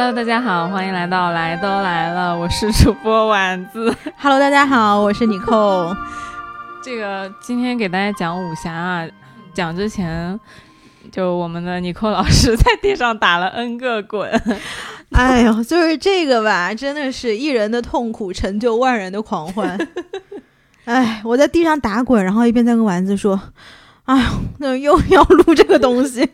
Hello，大家好，欢迎来到来都来了，我是主播丸子。Hello，大家好，我是妮蔻。这个今天给大家讲武侠啊，讲之前，就我们的妮蔻老师在地上打了 N 个滚。哎呦，就是这个吧，真的是一人的痛苦成就万人的狂欢。哎，我在地上打滚，然后一边在跟丸子说：“哎呦，那又要录这个东西。”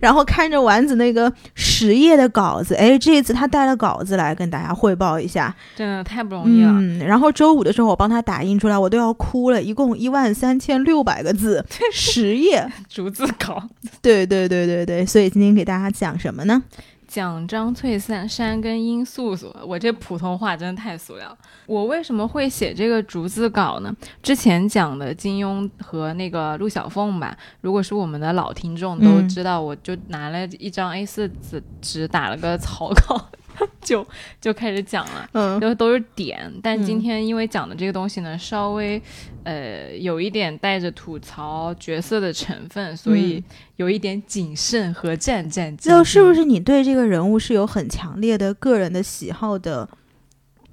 然后看着丸子那个十页的稿子，哎，这一次他带了稿子来跟大家汇报一下，真的太不容易了。嗯，然后周五的时候我帮他打印出来，我都要哭了，一共一万三千六百个字，十页。逐字稿。对对对对对，所以今天给大家讲什么呢？讲张翠山山跟殷素素，我这普通话真的太俗了。我为什么会写这个逐字稿呢？之前讲的金庸和那个陆小凤吧，如果是我们的老听众都知道，我就拿了一张 A4 纸纸打了个草稿，就就开始讲了。嗯都都是点，但今天因为讲的这个东西呢，稍微呃有一点带着吐槽角色的成分，所以有一点谨慎和战战兢兢。就是不是你对这个人物是有很强烈的个人的喜好的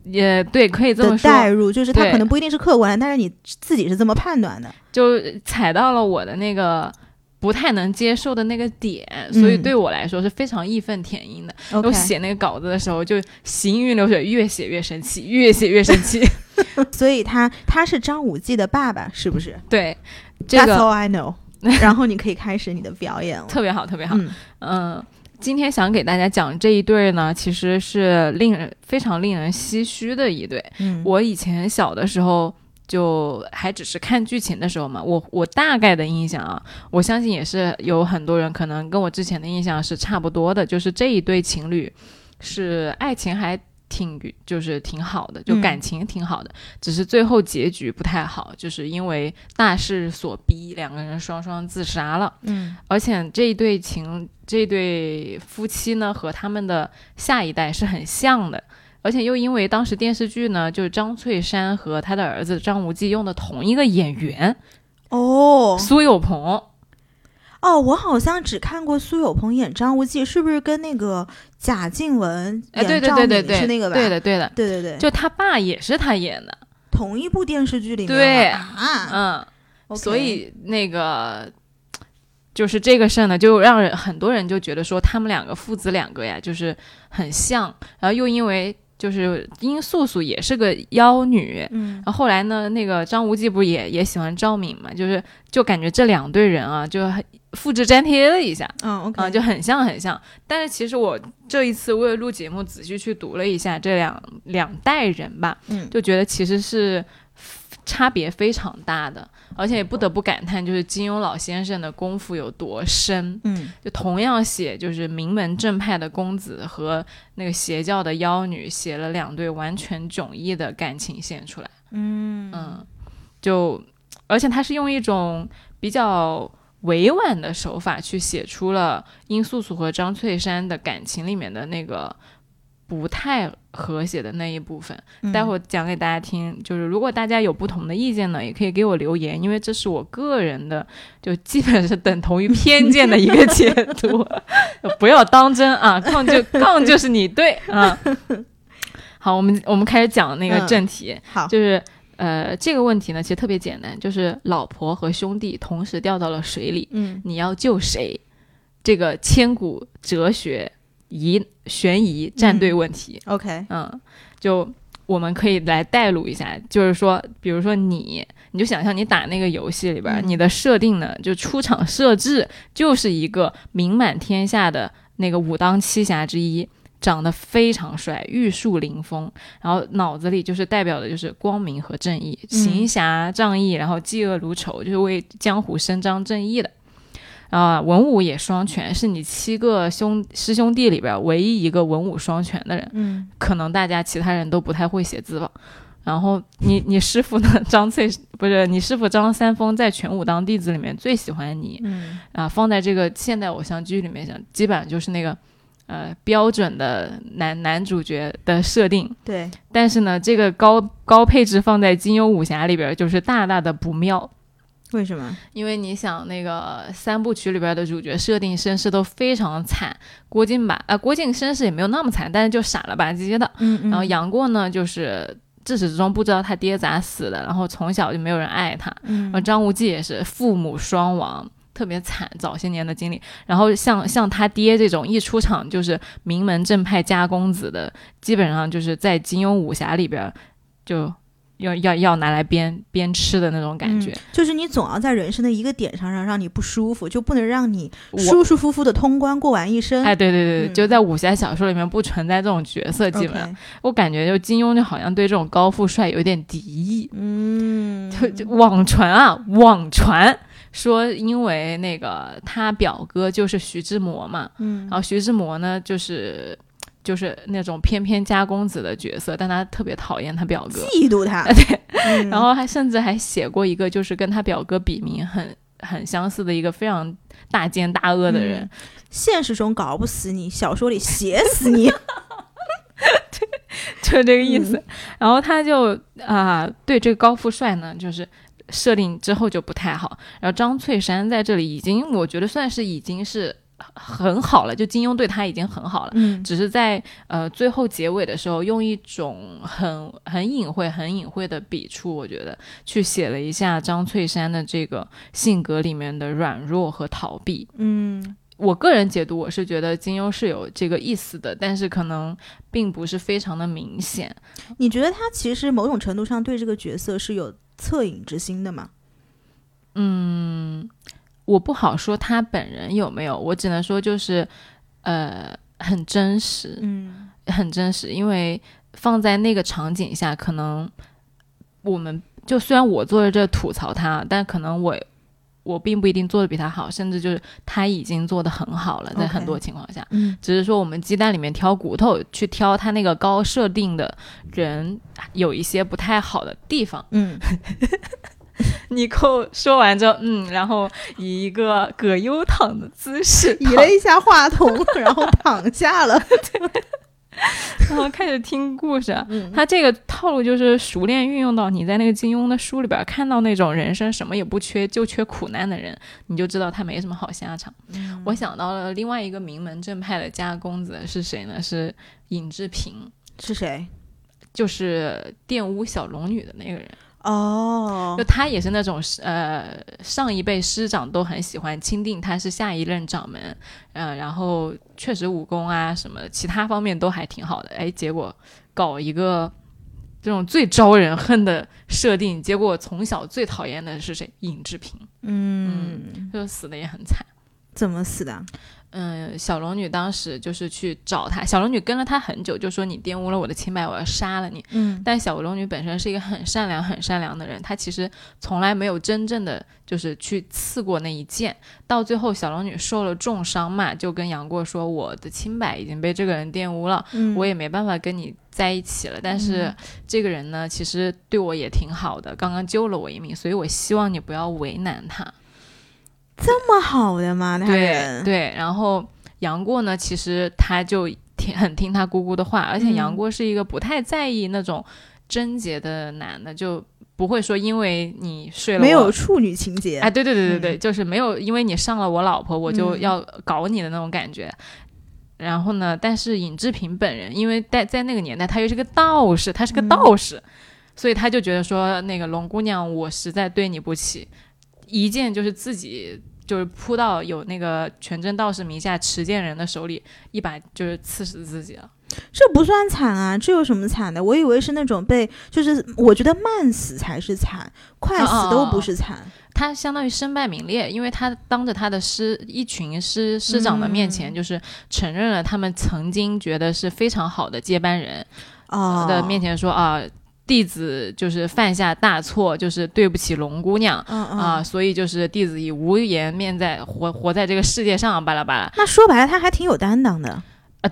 也对，可以这么说，代入？就是他可能不一定是客观，但是你自己是这么判断的。就踩到了我的那个不太能接受的那个点，所以嗯对我来说是非常义愤填膺的。我写那个稿子的时候，就行云流水，越写越生气，越写越生气。所以他他是张无忌的爸爸，是不是对，这？That's 个 all I know。然后你可以开始你的表演了。特别好，特别好。嗯嗯，今天想给大家讲这一对呢，其实是令人非常令人唏嘘的一对。嗯，我以前小的时候。就还只是看剧情的时候嘛，我我大概的印象啊，我相信也是有很多人可能跟我之前的印象是差不多的，就是这一对情侣是爱情还挺就是挺好的，就嗯感情挺好的，只是最后结局不太好，就是因为大势所逼，两个人双双自杀了。嗯而且这一对情，这一对夫妻呢，和他们的下一代是很像的，而且又因为当时电视剧呢，就是张翠山和他的儿子张无忌用的同一个演员哦苏有朋，哦，我好像只看过苏有朋演张无忌，是不是跟那个贾静雯演赵对对对对，敏是那个吧？对的对的，对对对，就他爸也是他演的，同一部电视剧里面对啊，嗯所以那个。就是这个事儿呢，就让人很多人就觉得说他们两个父子两个呀，就是很像，然后又因为就是殷素素也是个妖女，嗯然后后来呢，那个张无忌不是也也喜欢赵敏嘛？就是就感觉这两对人啊，就很复制粘贴了一下嗯 OK 啊，就很像很像。但是其实我这一次为了录节目，仔细去读了一下这两两代人吧，嗯就觉得其实是差别非常大的，而且也不得不感叹，就是金庸老先生的功夫有多深。嗯就同样写就是名门正派的公子和那个邪教的妖女，写了两对完全迥异的感情线出来。嗯嗯，就而且他是用一种比较委婉的手法去写出了殷素素和张翠山的感情里面的那个不太和谐的那一部分。嗯待会儿讲给大家听。就是如果大家有不同的意见呢，也可以给我留言，因为这是我个人的，就基本是等同于偏见的一个解读，不要当真啊，杠就杠就是你对啊。好，我们我们开始讲那个嗯正题。好，就是呃，这个问题呢，其实特别简单，就是老婆和兄弟同时掉到了水里，嗯你要救谁？这个千古哲学疑悬疑战队问题，OK 嗯就我们可以来带入一下，就是说，比如说你，你就想象你打那个游戏里边你的设定呢，就出场设置就是一个名满天下的那个武当七侠之一。长得非常帅，玉树临风，然后脑子里就是代表的就是光明和正义，嗯行侠仗义，然后嫉恶如仇，就是为江湖伸张正义的。啊，文武也双全，是你七个兄师兄弟里边唯一一个文武双全的人。嗯可能大家其他人都不太会写字吧。然后你你师傅呢？张翠不是你师傅张三丰，在全武当弟子里面最喜欢你嗯啊。放在这个现代偶像剧里面讲，基本上就是那个呃标准的男男主角的设定。对，但是呢，这个高高配置放在金庸武侠里边，就是大大的不妙。为什么？因为你想，那个三部曲里边的主角设定身世都非常惨，郭靖吧，呃，郭靖身世也没有那么惨，但是就傻了吧唧的。嗯嗯。然后杨过呢，就是自始至终不知道他爹咋死的，然后从小就没有人爱他。嗯。然后张无忌也是父母双亡，特别惨，早些年的经历。然后像像他爹这种一出场就是名门正派家公子的，基本上就是在金庸武侠里边就。要要要拿来边边吃的那种感觉，就是你总要在人生的一个点上让让你不舒服，就不能让你舒舒服服的通关过完一生。哎，对对对，就在武侠小说里面不存在这种角色，基本上我感觉就金庸就好像对这种高富帅有点敌意。嗯，就就网传啊，网传说因为那个他表哥就是徐志摩嘛，嗯，然后徐志摩呢就是。就是那种翩翩家公子的角色，但他特别讨厌他表哥，嫉妒他。对，然后还甚至还写过一个，就是跟他表哥笔名很很相似的一个非常大奸大恶的人。现实中搞不死你，小说里写死你。对，就这个意思。然后他就啊，对这个高富帅呢，就是设定之后就不太好。然后张翠山在这里已经，我觉得算是已经是。很好了，就金庸对他已经很好了，嗯，只是在呃最后结尾的时候，用一种很很隐晦、很隐晦的笔触，我觉得去写了一下张翠山的这个性格里面的软弱和逃避。嗯，我个人解读，我是觉得金庸是有这个意思的，但是可能并不是非常的明显。你觉得他其实某种程度上对这个角色是有恻隐之心的吗？嗯。我不好说他本人有没有，我只能说就是，呃，很真实，嗯，很真实。因为放在那个场景下，可能我们就虽然我坐在这吐槽他，但可能我我并不一定做的比他好，甚至就是他已经做的很好了，在很多情况下，嗯，只是说我们鸡蛋里面挑骨头，去挑他那个高设定的人有一些不太好的地方，嗯。尼寇说完之后，嗯，然后以一个葛优躺的姿势，移了一下话筒，然后躺下了，对 然后开始听故事。他这个套路就是熟练运用到你在那个金庸的书里边看到那种人生什么也不缺，就缺苦难的人，你就知道他没什么好下场。我想到了另外一个名门正派的家公子是谁呢？是尹志平。是谁？就是玷污小龙女的那个人。哦，就他也是那种呃，上一辈师长都很喜欢钦定他是下一任掌门，嗯，然后确实武功啊什么其他方面都还挺好的，哎，结果搞一个这种最招人恨的设定，结果从小最讨厌的是谁？尹志平，嗯，就死的也很惨，怎么死的？嗯，小龙女当时就是去找他，小龙女跟了他很久，就说你玷污了我的清白，我要杀了你。嗯，但小龙女本身是一个很善良、很善良的人，她其实从来没有真正的就是去刺过那一剑。到最后，小龙女受了重伤嘛，就跟杨过说：“我的清白已经被这个人玷污了，我也没办法跟你在一起了。但是这个人呢，其实对我也挺好的，刚刚救了我一命，所以我希望你不要为难他。”这么好的吗？他对对，然后杨过呢，其实他就听很听他姑姑的话，而且杨过是一个不太在意那种贞洁的男的，就不会说因为你睡了没有处女情节。哎，对对对对对，就是没有因为你上了我老婆，我就要搞你的那种感觉。然后呢，但是尹志平本人，因为在在那个年代，他又是个道士，他是个道士，所以他就觉得说，那个龙姑娘，我实在对你不起。一剑就是自己就是扑到有那个全真道士名下持剑人的手里，一把就是刺死自己了。这不算惨啊，这有什么惨的？我以为是那种被，就是我觉得慢死才是惨，快死都不是惨。他相当于身败名裂，因为他当着他的师一群师师长的面前，就是承认了他们曾经觉得是非常好的接班人啊的面前说啊。弟子就是犯下大错，就是对不起龙姑娘啊，所以就是弟子以无颜面在活活在这个世界上，巴拉巴拉。那说白了，他还挺有担当的啊。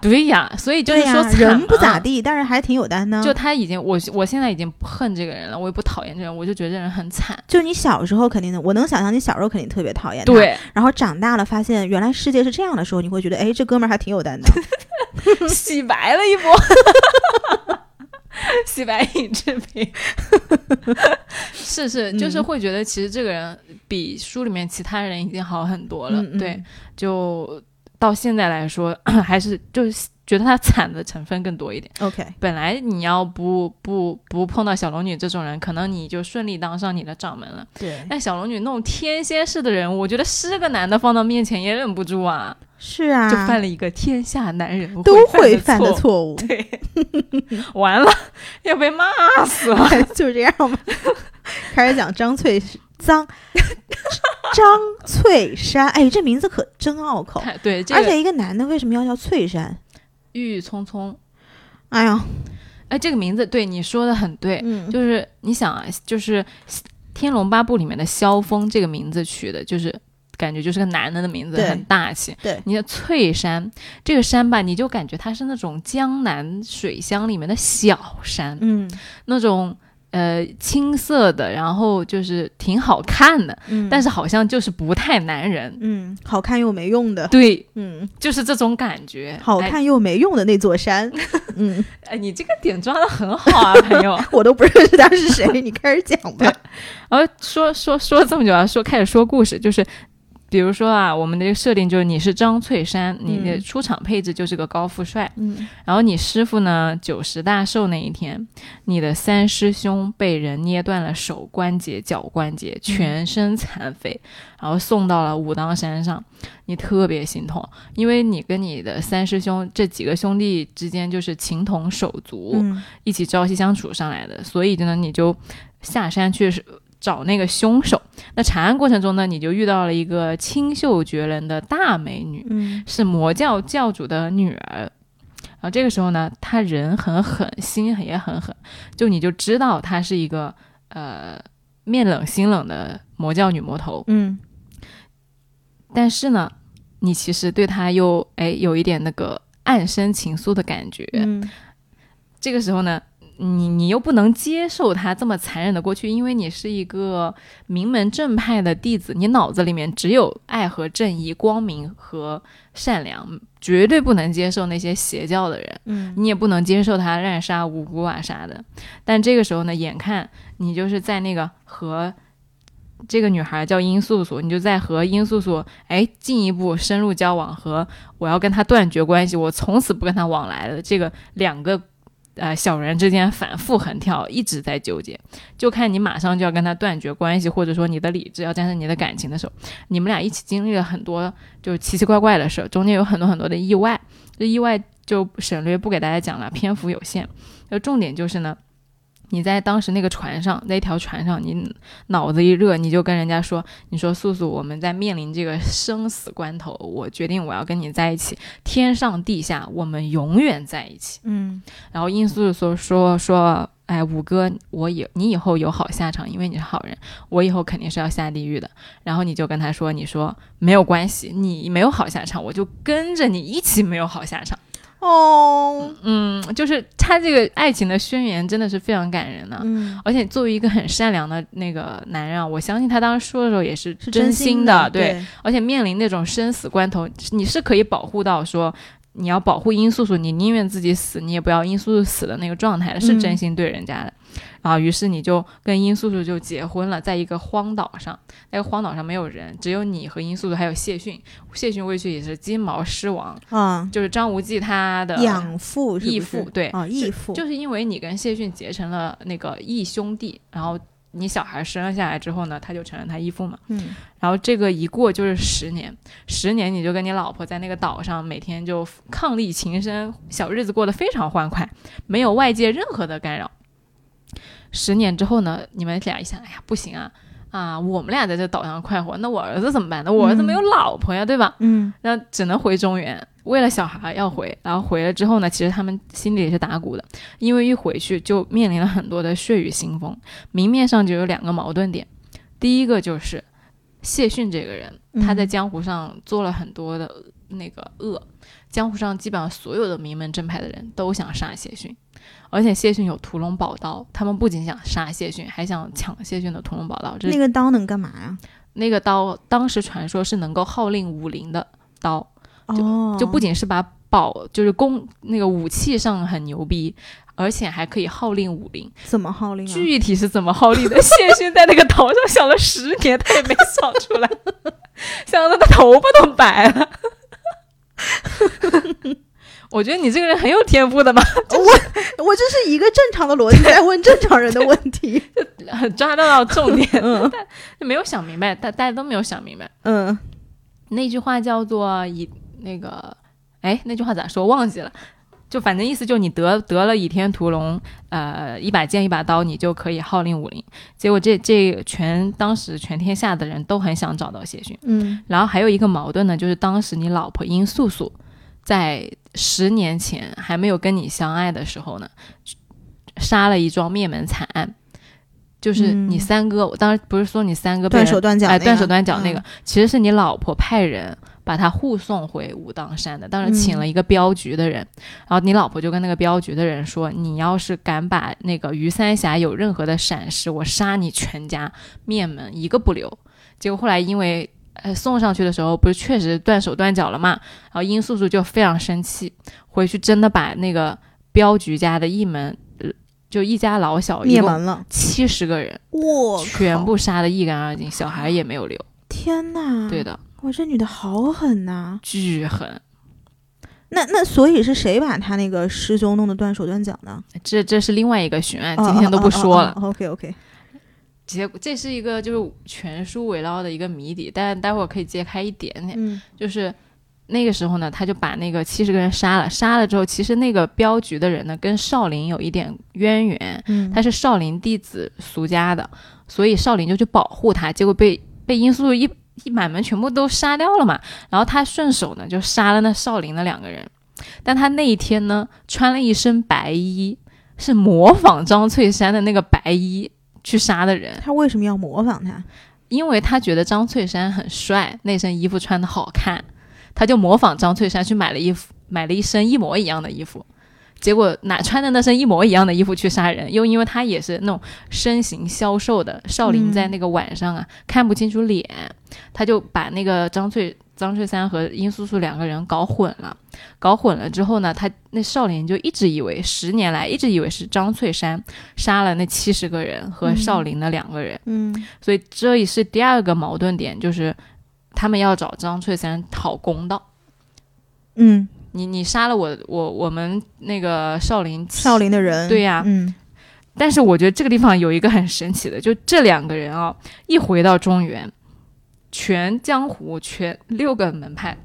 对呀，所以就是说人不咋地，但是还挺有担当。就他已经，我我现在已经不恨这个人了，我也不讨厌这个人，我就觉得这人很惨。就你小时候肯定，我能想象你小时候肯定特别讨厌他。对。然后长大了发现原来世界是这样的时候，你会觉得，哎，这哥们儿还挺有担当，洗白了一波。洗白银制品。是是，就是会觉得其实这个人比书里面其他人已经好很多了。对，就到现在来说，还是就是觉得他惨的成分更多一点。OK，本来你要不不不碰到小龙女这种人，可能你就顺利当上你的掌门了。对，但小龙女那种天蝎式的人物，我觉得是个男的放到面前也忍不住啊，是啊，就犯了一个天下男人都会犯。的错误，对，完了要被骂死了。就这样吧。开始讲张翠张张翠山，哎，这名字可真拗口。太对，这个而且一个男的为什么要叫翠山？郁郁葱葱，哎呀，哎，这个名字对你说的很对，嗯，就是你想啊，就是《天龙八部》里面的萧峰这个名字取的，就是感觉就是个男的的名字，很大气。对你的翠山这个山吧，你就感觉它是那种江南水乡里面的小山，嗯那种呃青色的，然后就是挺好看的，嗯，但是好像就是不太男人。嗯，好看又没用的，对，嗯，就是这种感觉。好看又没用的那座山，嗯，哎，哎，你这个点抓的很好啊，朋友。我都不认识他是谁，你开始讲吧。然 后说说说了这么久啊，说开始说故事，就是比如说啊，我们的一个设定就是你是张翠山，你的嗯。出场配置就是个高富帅，嗯。然后你师傅呢九十大寿那一天，你的三师兄被人捏断了手关节、脚关节，全身残废，然后送到了武当山上，你特别心痛，因为你跟你的三师兄这几个兄弟之间就是情同手足，嗯。一起朝夕相处上来的，所以呢，你就下山去找那个凶手。那查案过程中呢，你就遇到了一个清秀绝伦的大美女，嗯是魔教教主的女儿。然后这个时候呢，她人很狠，心也很狠，就你就知道她是一个呃面冷心冷的魔教女魔头。嗯但是呢，你其实对她又哎有一点那个暗生情愫的感觉。嗯这个时候呢，你你又不能接受他这么残忍的过去，因为你是一个名门正派的弟子，你脑子里面只有爱和正义、光明和善良，绝对不能接受那些邪教的人，嗯你也不能接受他滥杀无辜啊啥的。但这个时候呢，眼看你就是在那个和。这个女孩叫殷素素，你就在和殷素素哎进一步深入交往，和我要跟他断绝关系，我从此不跟他往来了。这个两个呃小人之间反复横跳，一直在纠结，就看你马上就要跟他断绝关系，或者说你的理智要战胜你的感情的时候，你们俩一起经历了很多就是奇奇怪怪的事，中间有很多很多的意外，这意外就省略不给大家讲了，篇幅有限。那，重点就是呢。你在当时那个船上，在一条船上，你脑子一热，你就跟人家说：“你说素素，我们在面临这个生死关头，我决定我要跟你在一起，天上地下，我们永远在一起。”嗯然后殷素素说说，哎，五哥，我以你以后有好下场，因为你是好人，我以后肯定是要下地狱的。然后你就跟他说，你说没有关系，你没有好下场，我就跟着你一起没有好下场。哦。嗯，就是他这个爱情的宣言真的是非常感人的、嗯。而且作为一个很善良的那个男人啊，我相信他当时说的时候也是是真心的，对。而且面临那种生死关头，你是可以保护到说你要保护殷素素，你宁愿自己死，你也不要殷素素死的那个状态的，是嗯真心对人家的。然后，于是你就跟殷素素就结婚了，在一个荒岛上，那个荒岛上没有人，只有你和殷素素，还有谢逊。谢逊未去也是金毛狮王，啊，就是张无忌他的养父是是义父对啊，义父就是因为你跟谢逊结成了那个义兄弟，然后你小孩生了下来之后呢，他就成了他义父嘛。嗯然后这个一过就是十年，十年你就跟你老婆在那个岛上每天就伉俪情深，小日子过得非常欢快，没有外界任何的干扰。十年之后呢，你们俩一想，哎呀，不行啊，啊，我们俩在这岛上快活，那我儿子怎么办呢？我儿子没有老婆呀，对吧？嗯那只能回中原，为了小孩要回。然后回了之后呢，其实他们心里也是打鼓的，因为一回去就面临了很多的血雨腥风，明面上就有两个矛盾点，第一个就是谢逊这个人，他在嗯江湖上做了很多的那个恶，江湖上基本上所有的名门正派的人都想杀谢逊。而且谢逊有屠龙宝刀，他们不仅想杀谢逊，还想抢谢逊的屠龙宝刀。这那个刀能干嘛呀？那个刀，当时传说是能够号令武林的刀，哦，就不仅是把宝就是攻那个武器上很牛逼，而且还可以号令武林。怎么号令啊？具体是怎么号令的？谢逊在那个头上想了十年，他也没想出来，想的他头发都白了。我觉得你这个人很有天赋的嘛，我我这是一个正常的逻辑在问正常人的问题。抓到到重点，嗯但没有想明白，大大家都没有想明白。嗯那句话叫做以那个，哎，那句话咋说？忘记了。就反正意思就是你得得了倚天屠龙，呃，一把剑一把刀，你就可以号令武林。结果这这全当时全天下的人都很想找到谢逊。嗯然后还有一个矛盾呢，就是当时你老婆殷素素在十年前还没有跟你相爱的时候呢，杀了一桩灭门惨案。就是你嗯三哥，我当时不是说你三哥被断人手断脚那个哎断手断脚那个，嗯其实是你老婆派人把他护送回武当山的。当时请了一个镖局的人，然后你老婆就跟那个镖局的人说：“你要是敢把那个于三峡有任何的闪失，我杀你全家灭门，一个不留。”结果后来因为呃送上去的时候，不是确实断手断脚了嘛，然后殷素素就非常生气，回去真的把那个镖局家的一门，呃就一家老小灭门了，七十个人，我全部杀得一干二净，小孩也没有留。天呐！对，的，哇，这女的好狠呐！巨狠。那那所以是谁把他那个师兄弄得断手断脚呢？这这是另外一个悬案，哦今天都不说了。OK OK，结果这是一个就是全书围绕的一个谜底，但待会儿可以揭开一点点，嗯。就是那个时候呢，他就把那个七十个人杀了，杀了之后，其实那个镖局的人呢跟少林有一点渊源，嗯，他是少林弟子俗家的，所以少林就去保护他，结果被被殷素素一一满门全部都杀掉了嘛。然后他顺手呢就杀了那少林的两个人，但他那一天呢穿了一身白衣，是模仿张翠山的那个白衣去杀的人，他为什么要模仿他？因为他觉得张翠山很帅，那身衣服穿的好看，他就模仿张翠山去买了衣服，买了一身一模一样的衣服。结果哪穿的那身一模一样的衣服去杀人，又因为他也是那种身形消瘦的少林，在那个晚上啊、看不清楚脸，他就把那个张翠张翠山和殷素素两个人搞混了。搞混了之后呢，他那少林就一直以为十年来一直以为是张翠山杀了那七十个人和少林的两个人，嗯。所以这也是第二个矛盾点，就是他们要找张翠山讨公道。嗯，你你杀了我我我们那个少林少林的人，对呀。嗯。但是我觉得这个地方有一个很神奇的，就这两个人啊，一回到中原，全江湖全六个门派，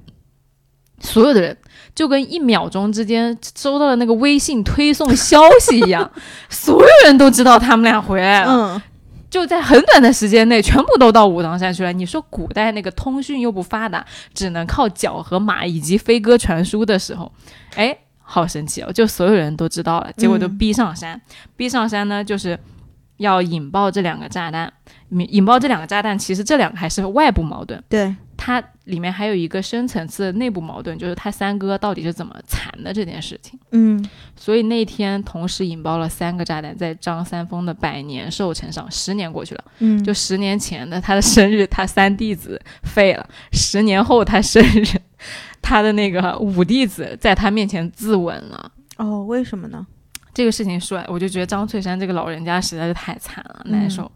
所有的人就跟一秒钟之间收到了那个微信推送消息一样，所有人都知道他们俩回来了。嗯就在很短的时间内，全部都到武当山去了。你说古代那个通讯又不发达，只能靠脚和马以及飞鸽传书的时候，哎，好神奇哦！就所有人都知道了，结果都嗯逼上山。逼上山呢，就是要引爆这两个炸弹。引引爆这两个炸弹，其实这两个还是外部矛盾，对，它里面还有一个深层次的内部矛盾，就是他三哥到底是怎么残的这件事情。嗯所以那天同时引爆了三个炸弹，在张三丰的百年寿辰上，十年过去了。嗯，就十年前的他的生日，他三弟子废了；十年后他生日，他的那个五弟子在他面前自刎了。哦，为什么呢？这个事情说来，我就觉得张翠山这个老人家实在是太惨了，嗯难受。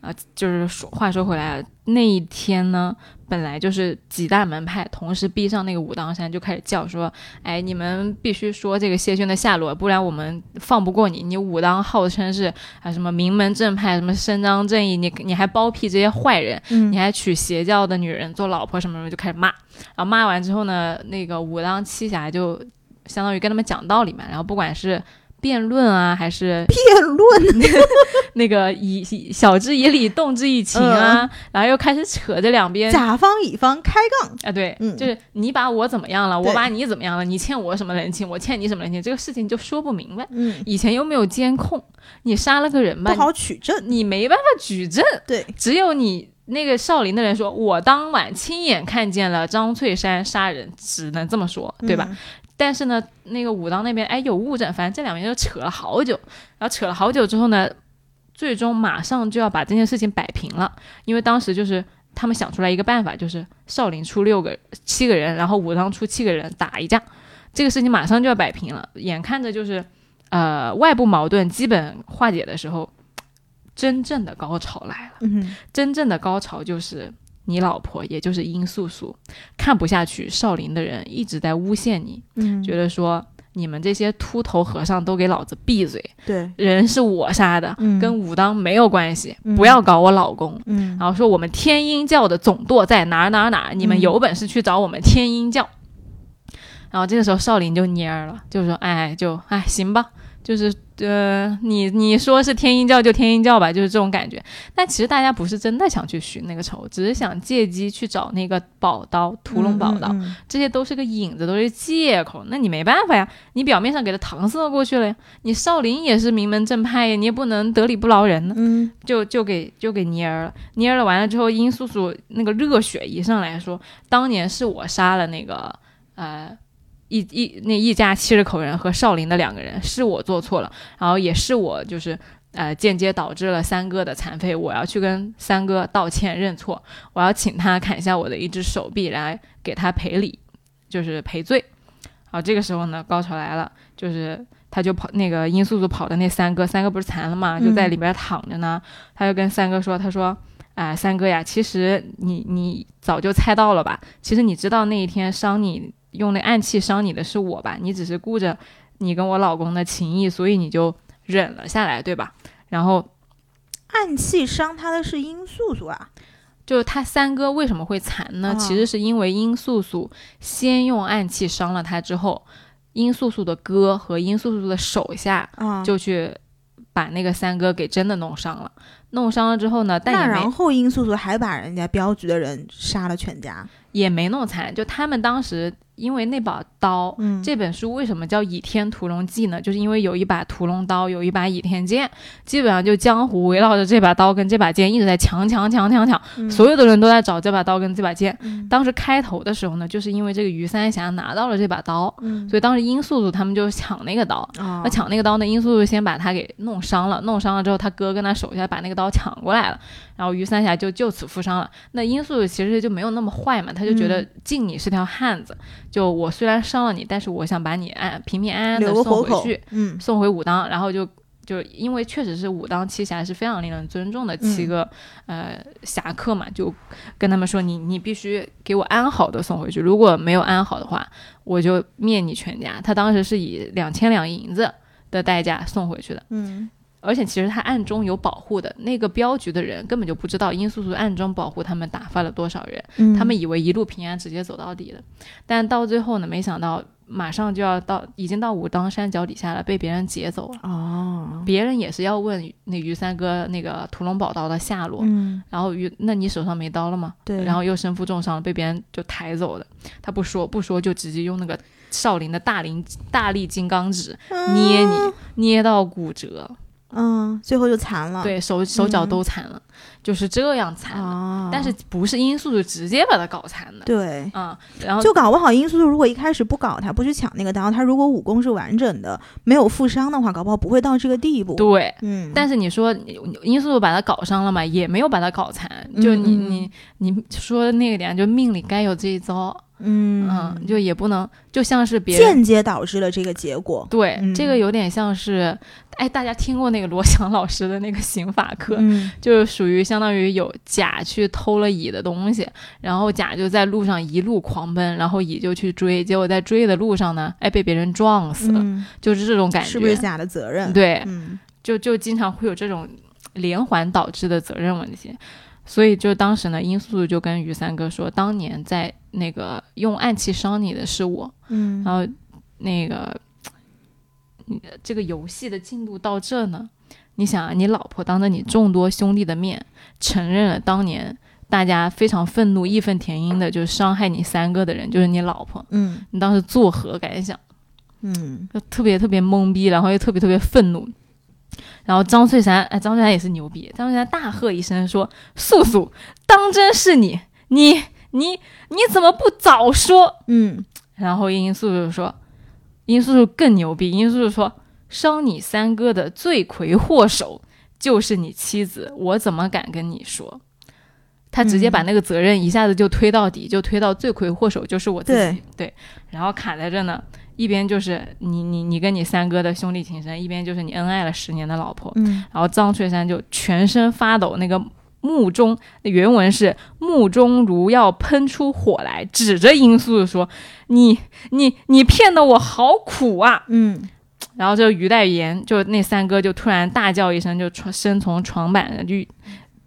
啊、就是说，话说回来啊，那一天呢，本来就是几大门派同时逼上那个武当山，就开始叫说：“哎，你们必须说这个谢逊的下落，不然我们放不过你。你武当号称是啊什么名门正派，什么伸张正义，你你还包庇这些坏人，嗯你还娶邪教的女人做老婆什么什么，就开始骂。然后骂完之后呢，那个武当七侠就相当于跟他们讲道理嘛。然后不管是辩论啊，还是辩论，那个以以晓之以理，动之以情啊，然后又开始扯这两边。甲方乙方开杠，啊，对，嗯。就是你把我怎么样了，我把你怎么样了，你欠我什么人情，我欠你什么人情，这个事情就说不明白。嗯，以前又没有监控，你杀了个人吧不，好取证，你没办法举证，对，只有你那个少林的人说，我当晚亲眼看见了张翠山杀人，只能这么说，对吧？嗯？但是呢，那个武当那边哎有物证，反正这两边就扯了好久，然后扯了好久之后呢，最终马上就要把这件事情摆平了，因为当时就是他们想出来一个办法，就是少林出六个七个人，然后武当出七个人打一架，这个事情马上就要摆平了，眼看着就是呃外部矛盾基本化解的时候，真正的高潮来了。真正的高潮就是你老婆，也就是殷素素，看不下去少林的人一直在诬陷你，嗯，觉得说你们这些秃头和尚都给老子闭嘴，对，人是我杀的，嗯。跟武当没有关系，嗯。不要搞我老公。嗯。然后说我们天鹰教的总舵在哪儿哪儿哪儿，你们嗯。有本事去找我们天鹰教。然后这个时候少林就蔫儿了，就说：“哎，就哎行吧，就是呃，你你说是天鹰教就天鹰教吧，就是这种感觉。但其实大家不是真的想去寻那个仇，只是想借机去找那个宝刀屠龙宝刀，嗯嗯这些都是个影子，都是借口。那你没办法呀，你表面上给他搪塞过去了呀，你少林也是名门正派呀，你也不能得理不饶人呢。嗯就就给就给蔫儿了，蔫儿了完了之后，殷素素那个热血一上来说，当年是我杀了那个呃一一那一家七十口人和少林的两个人，是我做错了，然后也是我就是呃间接导致了三哥的残废，我要去跟三哥道歉认错，我要请他砍下我的一只手臂来给他赔礼，就是赔罪。好，这个时候呢，高潮来了，就是他就跑那个殷素素跑的那三哥，三哥不是残了吗？就在里边躺着呢。他就跟三哥说：“他说，哎、三哥呀，其实你你早就猜到了吧？其实你知道那一天伤你用那暗器伤你的是我吧？你只是顾着你跟我老公的情谊，所以你就忍了下来，对吧？然后暗器伤他的是殷素素啊，就是他三哥为什么会残呢？哦其实是因为殷素素先用暗器伤了他之后，殷素素的哥和殷素素的手下啊，就去把那个三哥给真的弄伤了。弄伤了之后呢，但也没然后殷素素还把人家镖局的人杀了全家，也没弄残，就他们当时因为那把刀。嗯，这本书为什么叫《倚天屠龙记》呢？就是因为有一把屠龙刀，有一把倚天剑，基本上就江湖围绕着这把刀跟这把剑一直在抢抢抢抢抢，嗯所有的人都在找这把刀跟这把剑。嗯当时开头的时候呢，就是因为这个于三侠拿到了这把刀，嗯所以当时殷素素他们就抢那个刀。啊那抢那个刀呢，殷素素先把他给弄伤了，弄伤了之后，他哥跟他手下把那个刀抢过来了，然后于三侠就就此负伤了。那殷素素其实就没有那么坏嘛，他就觉嗯得敬你是条汉子，就我虽然伤了你，但是我想把你安平平安安的送回去，，嗯送回武当，然后就。就因为确实是武当七侠是非常令人尊重的七个、呃侠客嘛，就跟他们说你你必须给我安好的送回去，如果没有安好的话，我就灭你全家。他当时是以两千两银子的代价送回去的，嗯而且其实他暗中有保护的，那个镖局的人根本就不知道殷素素暗中保护他们打发了多少人，嗯，他们以为一路平安直接走到底了，但到最后呢，没想到马上就要到，已经到武当山脚底下了，被别人劫走了。哦，别人也是要问那于三哥那个屠龙宝刀的下落，嗯，然后于那你手上没刀了吗？对，然后又身负重伤，被别人就抬走了。他不说不说，就直接用那个少林的大灵大力金刚指捏你，捏到骨折，嗯，最后就残了，对手手脚嗯都残了，就是这样残但是不是殷素素直接把他搞残的？对。嗯、然后就搞不好殷素素如果一开始不搞他，不去抢那个刀，他如果武功是完整的，没有负伤的话，搞不好不会到这个地步。对。嗯，但是你说你殷素素把他搞伤了嘛，也没有把他搞残，就你、嗯你你说的那个点，就命里该有这一遭，嗯嗯，就也不能就像是别人间接导致了这个结果。对、嗯这个有点像是，哎，大家听过那个罗翔老师的那个刑法课，嗯就是属于相当于有甲去偷了乙的东西，然后甲就在路上一路狂奔，然后乙就去追，结果在追的路上呢，哎，被别人撞死了，嗯，就是这种感觉，是不是甲的责任？，对，嗯就就经常会有这种连环导致的责任问题。所以就当时呢，殷素素就跟于三哥说，当年在那个用暗器伤你的是我，嗯然后那个你的这个游戏的进度到这呢，你想啊，你老婆当着你众多兄弟的面，承认了当年大家非常愤怒、义愤填膺的，就是伤害你三个的人就是你老婆，嗯你当时作何感想？嗯就特别特别懵逼，然后又特别特别愤怒。然后张翠山，哎，张翠山也是牛逼，张翠山大喝一声说：“素素，当真是你？你你你怎么不早说？”嗯然后殷素素说：“殷素素更牛逼，殷素素说，伤你三哥的罪魁祸首就是你妻子，我怎么敢跟你说？他直接把那个责任一下子就推到底，就推到罪魁祸首就是我自己。对，然后卡在这呢，一边就是你你你跟你三哥的兄弟情深，一边就是你恩爱了十年的老婆。嗯，然后张翠山就全身发抖，那个目中原文是目中如要喷出火来，指着殷素说：“你你你骗得我好苦啊！”嗯，然后这于代言就那三哥就突然大叫一声，就床身从床板就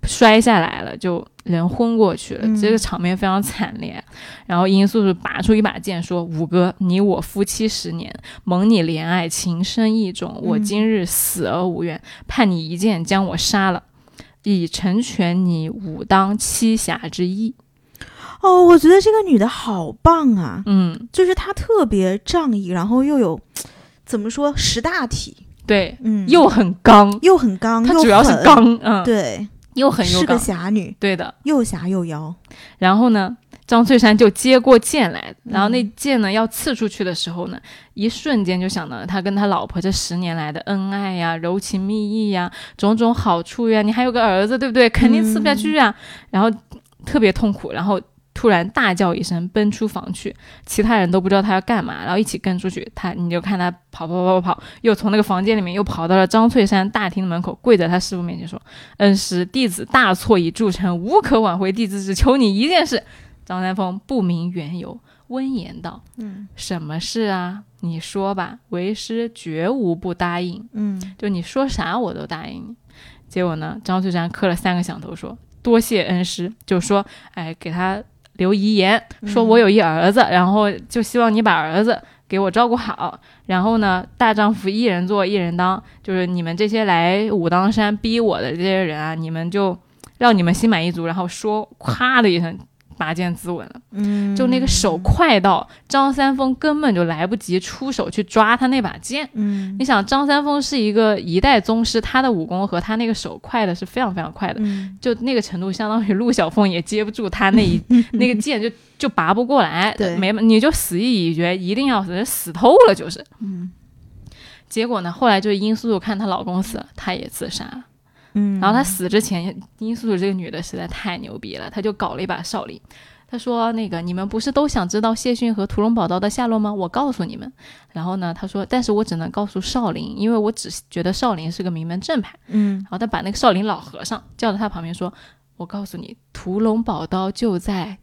摔下来了，就人昏过去了。嗯这个场面非常惨烈。然后殷素素拔出一把剑说：“五哥，你我夫妻十年，蒙你怜爱，情深意重。我今日死而无怨，盼你一剑将我杀了，以成全你武当七侠之一。哦，我觉得这个女的好棒啊，嗯，就是她特别仗义，然后又有怎么说识大体，对，嗯，又很刚，又很刚，她主要是，刚，嗯，对，又很又，是个侠女，对的。又侠又妖。然后呢，张翠山就接过剑来，然后那嗯剑呢要刺出去的时候呢，一瞬间就想到了他跟他老婆这十年来的恩爱呀、柔情蜜意呀、种种好处呀，你还有个儿子，对不对？肯定刺不下去啊。然后特别痛苦，然后突然大叫一声，奔出房去，其他人都不知道他要干嘛，然后一起跟出去。他你就看他跑跑跑跑跑，又从那个房间里面又跑到了张翠山大厅的门口，跪在他师傅面前说：“恩师，弟子大错已铸成，无可挽回，弟子只求你一件事。”张三丰不明缘由，温言道嗯：“什么事啊？你说吧，为师绝无不答应。嗯就你说啥我都答应你。”结果呢，张翠山磕了三个响头，说：“多谢恩师。”就说：“哎，给他留遗言，说我有一儿子，然后就希望你把儿子给我照顾好。然后呢，大丈夫一人做一人当，就是你们这些来武当山逼我的这些人啊，你们就让你们心满意足。”然后说：“咵的一声。”拔剑自刎了，嗯，就那个手快到张三丰根本就来不及出手去抓他那把剑。嗯。你想，张三丰是一个一代宗师，他的武功和他那个手快的是非常非常快的，嗯。就那个程度，相当于陆小凤也接不住他那一 那个剑，就就拔不过来，对。没你就死意已决，一定要死，死透了就是。嗯。结果呢，后来就是殷素素看她老公死了，她也自杀。了。嗯，然后他死之前，殷素素这个女的实在太牛逼了，她就搞了一把少林。她说：“那个你们不是都想知道谢逊和屠龙宝刀的下落吗？我告诉你们。”然后呢，她说：“但是我只能告诉少林，因为我只觉得少林是个名门正派。”嗯然后他把那个少林老和尚叫到他旁边说：“我告诉你，屠龙宝刀就在……”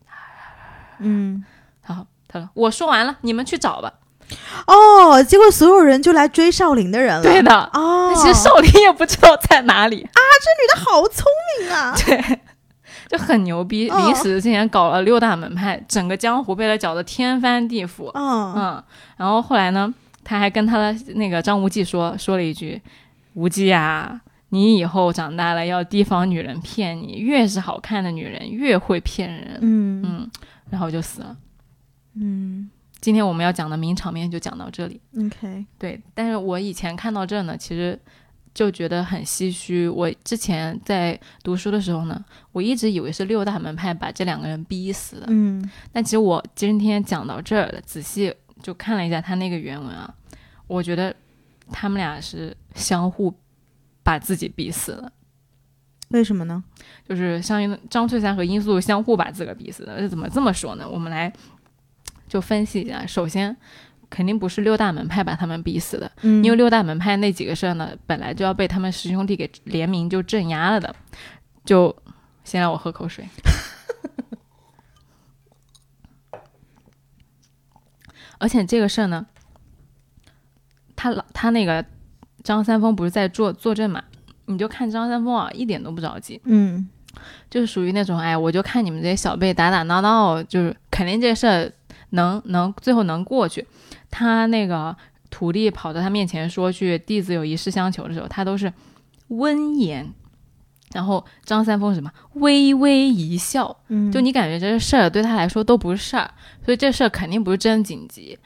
嗯好，他说：“我说完了，你们去找吧。哦，结果所有人就来追少林的人”了。对的，哦，其实少林也不知道在哪里啊。这，女的好聪明啊。对，就很牛逼。哦临死之前搞了六大门派，整个江湖被他搅得天翻地覆。嗯嗯，然后后来呢，他还跟他的那个张无忌说说了一句：“无忌啊，你以后长大了要提防女人骗你，越是好看的女人越会骗人。嗯嗯，然后就死了。嗯今天我们要讲的名场面就讲到这里。，OK，对，但是我以前看到这呢，其实就觉得很唏嘘。我之前在读书的时候呢，我一直以为是六大门派把这两个人逼死的，嗯但其实我今天讲到这儿了，仔细就看了一下他那个原文啊，我觉得他们俩是相互把自己逼死了。为什么呢？就是相当于张翠山和殷素相互把自个儿逼死的。怎么这么说呢？我们来就分析一下。首先，肯定不是六大门派把他们逼死的，嗯，因为六大门派那几个事儿呢，本来就要被他们师兄弟给联名就镇压了的。就先让我喝口水。而且这个事儿呢，他老他那个张三丰不是在坐坐镇嘛？你就看张三丰啊，一点都不着急，嗯就是属于那种哎，我就看你们这些小辈打打闹闹，就是肯定这事儿能能最后能过去。他那个徒弟跑到他面前说句弟子有一事相求的时候，他都是温言，然后张三丰什么微微一笑，嗯，就你感觉这事儿对他来说都不是事儿，所以这事儿肯定不是真紧急，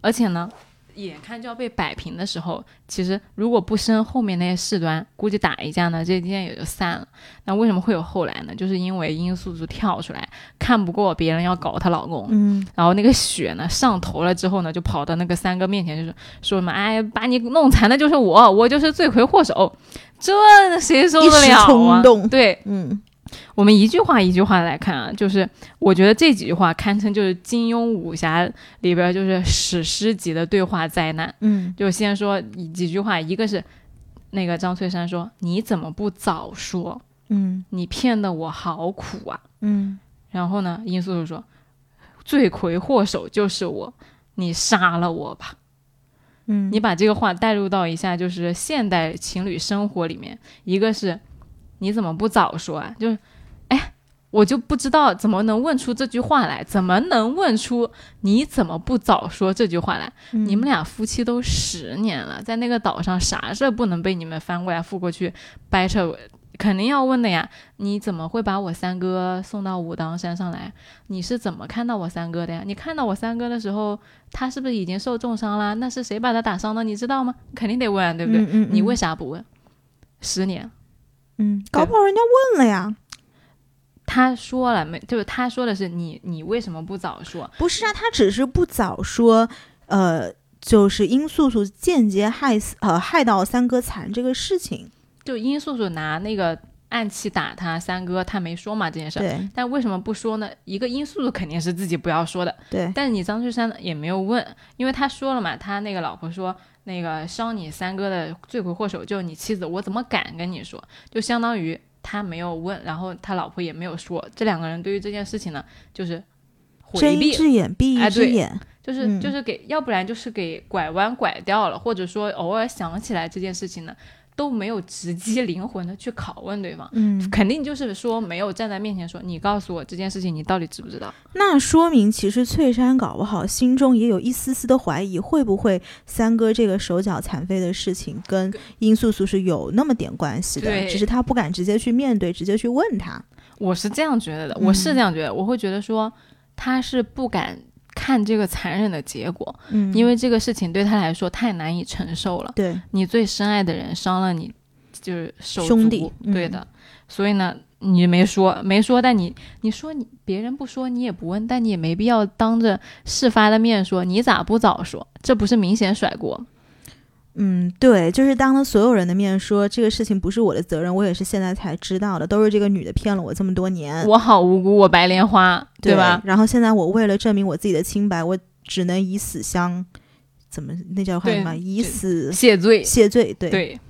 而且呢。眼看就要被摆平的时候，其实如果不生后面那些事端，估计打一架呢，这件也就散了。那为什么会有后来呢？就是因为殷素素跳出来，看不过别人要搞她老公，嗯然后那个血呢上头了之后呢，就跑到那个三哥面前，就是说什么，哎，把你弄残的就是我，我就是罪魁祸首，这谁受得了啊？冲动对，嗯我们一句话一句话来看啊，就是我觉得这几句话堪称就是金庸武侠里边就是史诗级的对话灾难。嗯就先说几句话，一个是那个张翠山说：“你怎么不早说？嗯你骗得我好苦啊。嗯”然后呢，殷素素说：“罪魁祸首就是我，你杀了我吧。”嗯，你把这个话带入到一下，就是现代情侣生活里面，一个是你怎么不早说啊？就是，哎，我就不知道怎么能问出这句话来，怎么能问出你怎么不早说这句话来？嗯你们俩夫妻都十年了，在那个岛上啥事儿不能被你们翻过来覆过去掰扯？肯定要问的呀！你怎么会把我三哥送到武当山上来？你是怎么看到我三哥的呀？你看到我三哥的时候，他是不是已经受重伤了？那是谁把他打伤的？你知道吗？肯定得问啊，对不对？嗯嗯你为嗯啥不问？十年，嗯，搞不好人家问了呀。他说了没？就是他说的是你，你为什么不早说？不是啊，他只是不早说，呃，就是殷素素间接害死呃害到三哥残这个事情。就殷素素拿那个暗器打他三哥，他没说嘛这件事儿。对但为什么不说呢？一个因素素肯定是自己不要说的，对，但是你张翠山呢也没有问，因为他说了嘛，他那个老婆说那个伤你三哥的罪魁祸首就是你妻子，我怎么敢跟你说？就相当于他没有问，然后他老婆也没有说，这两个人对于这件事情呢，就是回睁一，只眼闭一只眼。就是嗯就是给，要不然就是给拐弯拐掉了，或者说偶尔想起来这件事情呢，都没有直击灵魂的去拷问对方。嗯，肯定就是说没有站在面前说，你告诉我这件事情，你到底知不知道？那说明其实翠山搞不好心中也有一丝丝的怀疑，会不会三哥这个手脚残废的事情跟殷素素是有那么点关系的，对只是他不敢直接去面对，直接去问他。我是这样觉得的，嗯我是这样觉得，我会觉得说他是不敢看这个残忍的结果，嗯，因为这个事情对他来说太难以承受了。对，你最深爱的人伤了你，就是手足兄弟嗯对的。所以呢，你没说，没说，但你你说你别人不说，你也不问，但你也没必要当着事发的面说，你咋不早说？这不是明显甩锅吗？嗯，对，就是当着所有人的面说这个事情不是我的责任，我也是现在才知道的，都是这个女的骗了我这么多年，我好无辜，我白莲花，对吧？？然后现在我为了证明我自己的清白，我只能以死相，怎么那叫什么？以死谢罪，谢罪，对，对。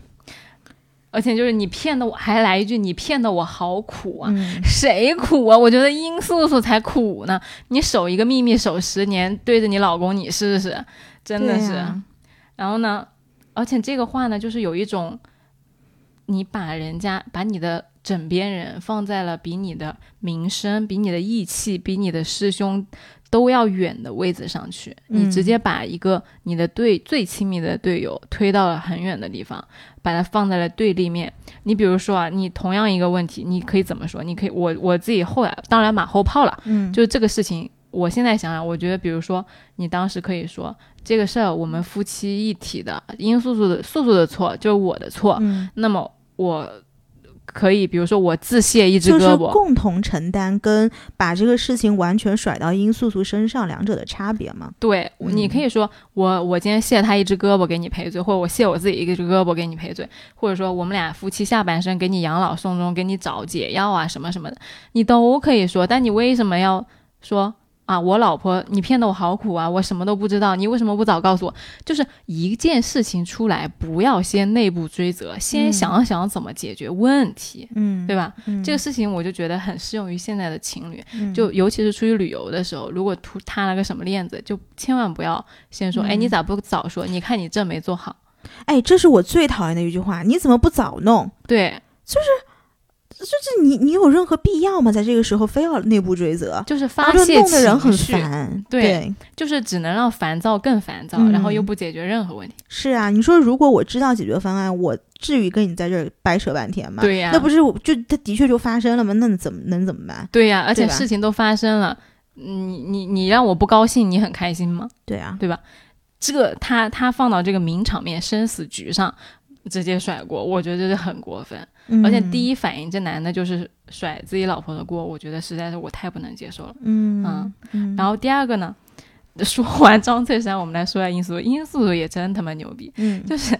而且就是你骗的我，还来一句你骗的我好苦啊！嗯，谁苦啊？我觉得殷素素才苦呢。你守一个秘密守十年，对着你老公你试试，真的是。啊然后呢，而且这个话呢，就是有一种，你把人家把你的枕边人放在了比你的名声、比你的义气、比你的师兄都要远的位置上去，你嗯直接把一个你的队最亲密的队友推到了很远的地方，把它放在了对立面。你比如说啊，你同样一个问题，你可以怎么说？你可以，我我自己后来当然马后炮了，嗯，就是这个事情，我现在想想，我觉得，比如说你当时可以说这个事儿，我们夫妻一体的，殷素素的素素的错就是我的错，嗯，那么我可以，比如说我自卸一只就是胳膊，共同承担跟把这个事情完全甩到殷素素身上两者的差别吗。对，嗯你可以说我我今天卸他一只胳膊给你赔罪，或者我卸我自己一只胳膊给你赔罪，或者说我们俩夫妻下半生给你养老送终，给你找解药啊什么什么的，你都可以说。但你为什么要说啊？我老婆你骗得我好苦啊，我什么都不知道，你为什么不早告诉我？就是一件事情出来，不要先内部追责，先嗯想想怎么解决问题，嗯，对吧？嗯这个事情我就觉得很适用于现在的情侣。嗯就尤其是出去旅游的时候，如果突塌了个什么链子，就千万不要先说，哎，嗯你咋不早说？你看你这没做好。哎，这是我最讨厌的一句话，你怎么不早弄？对，就是你，你有任何必要吗？在这个时候非要内部追责，就是发泄弄得人很，烦。对对，就是只能让烦躁更烦躁，嗯然后又不解决任何问题。是啊，你说如果我知道解决方案，我至于跟你在这儿掰扯半天吗？对呀那不是我就它的确就发生了吗？那怎么能怎么办？对呀、而且事情都发生了，你你你让我不高兴，你很开心吗？对啊，这个他他放到这个名场面生死局上。直接甩锅，我觉得这是很过分，而且第一，反应这男的就是甩自己老婆的锅，我觉得实在是我太不能接受了。嗯然后第二个呢，说完张翠山，我们来说一下殷素素。殷素素也真他妈牛逼，嗯，就是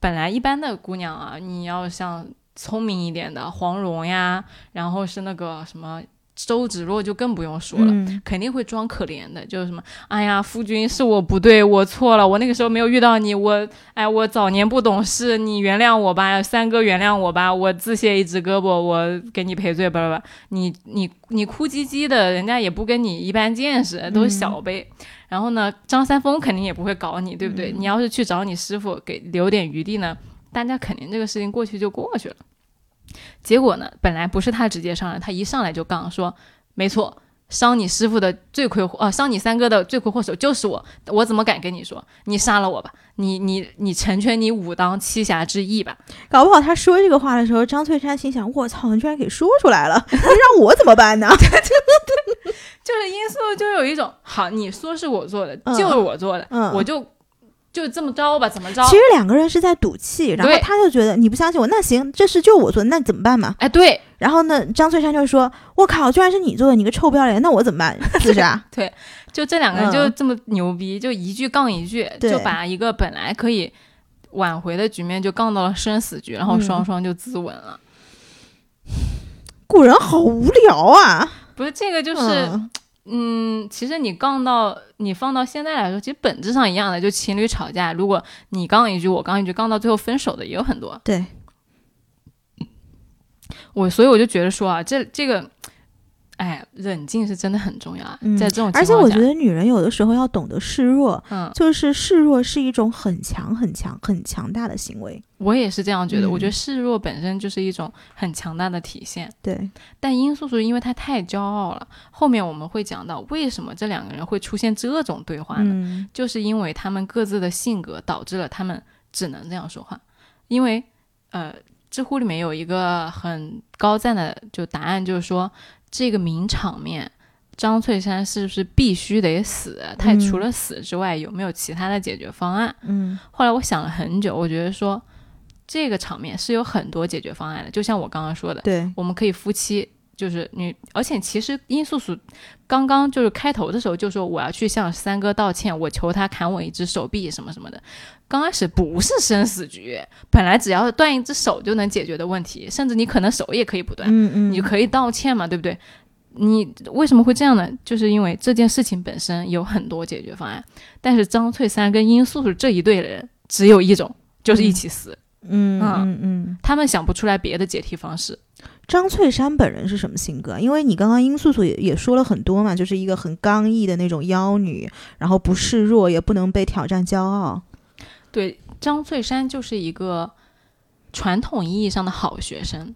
本来一般的姑娘啊，你要像聪明一点的黄蓉呀，然后是那个什么周芷若，就更不用说了。嗯肯定会装可怜的，就是什么，哎呀，夫君是我不对，我错了，我那个时候没有遇到你，我，哎，我早年不懂事，你原谅我吧，三哥原谅我吧，我自卸一只胳膊，我给你赔罪，巴拉巴拉，你你你哭唧唧的，人家也不跟你一般见识，都是小辈。然后呢，张三丰肯定也不会搞你，对不对？你要是去找你师傅给留点余地呢，大家肯定这个事情过去就过去了。结果呢，本来不是他直接上来，他一上来就杠说，没错，伤你师傅的罪魁祸，呃，伤你三哥的罪魁祸首就是我，我怎么敢跟你说？你杀了我吧，你你你成全你武当七侠之义吧。搞不好他说这个话的时候，张翠山心想：我操，你居然给说出来了，那让我怎么办呢？就是因素就有一种，好，你说是我做的，嗯就是我做的，嗯我就就这么着吧，怎么着？其实两个人是在赌气，然后他就觉得你不相信我，那行，这事就我做的，那怎么办嘛？哎，对，然后呢，张翠山就说：“我靠，居然是你做的，你个臭不要脸，那我怎么办？是不是啊？就这两个人嗯就这么牛逼，就一句杠一句，就把一个本来可以挽回的局面就杠到了生死局，然后嗯双双就自刎了。古人好无聊啊！不是这个，就是嗯嗯，其实你杠到你放到现在来说，其实本质上一样的，就情侣吵架，如果你杠一句，我杠一句，杠到最后分手的也有很多。对，我所以我就觉得说啊，这这个，哎，冷静是真的很重要啊，嗯在这种情而且，我觉得女人有的时候要懂得示弱，嗯，就是示弱是一种很强、很强、很强大的行为。我也是这样觉得。嗯我觉得示弱本身就是一种很强大的体现。对，但殷素素因为她太骄傲了，后面我们会讲到为什么这两个人会出现这种对话呢？嗯就是因为他们各自的性格导致了他们只能这样说话。因为呃，知乎里面有一个很高赞的就答案，就是说这个名场面。张翠山是不是必须得死？他嗯除了死之外，有没有其他的解决方案？嗯后来我想了很久，我觉得说这个场面是有很多解决方案的，就像我刚刚说的，对，我们可以夫妻，就是你，而且其实殷素素刚刚就是开头的时候就说我要去向三哥道歉，我求他砍我一只手臂什么什么的。刚开始不是生死局，本来只要断一只手就能解决的问题，甚至你可能手也可以不断，嗯嗯，你可以道歉嘛，对不对？你为什么会这样呢？就是因为这件事情本身有很多解决方案，但是张翠山跟殷素素这一对人只有一种，就是一起死，嗯嗯嗯嗯。他们想不出来别的解题方式。张翠山本人是什么性格？因为你刚刚殷素素也也说了很多嘛，就是一个很刚毅的那种妖女，然后不示弱，也不能被挑战骄傲。对，张翠山就是一个传统意义上的好学生，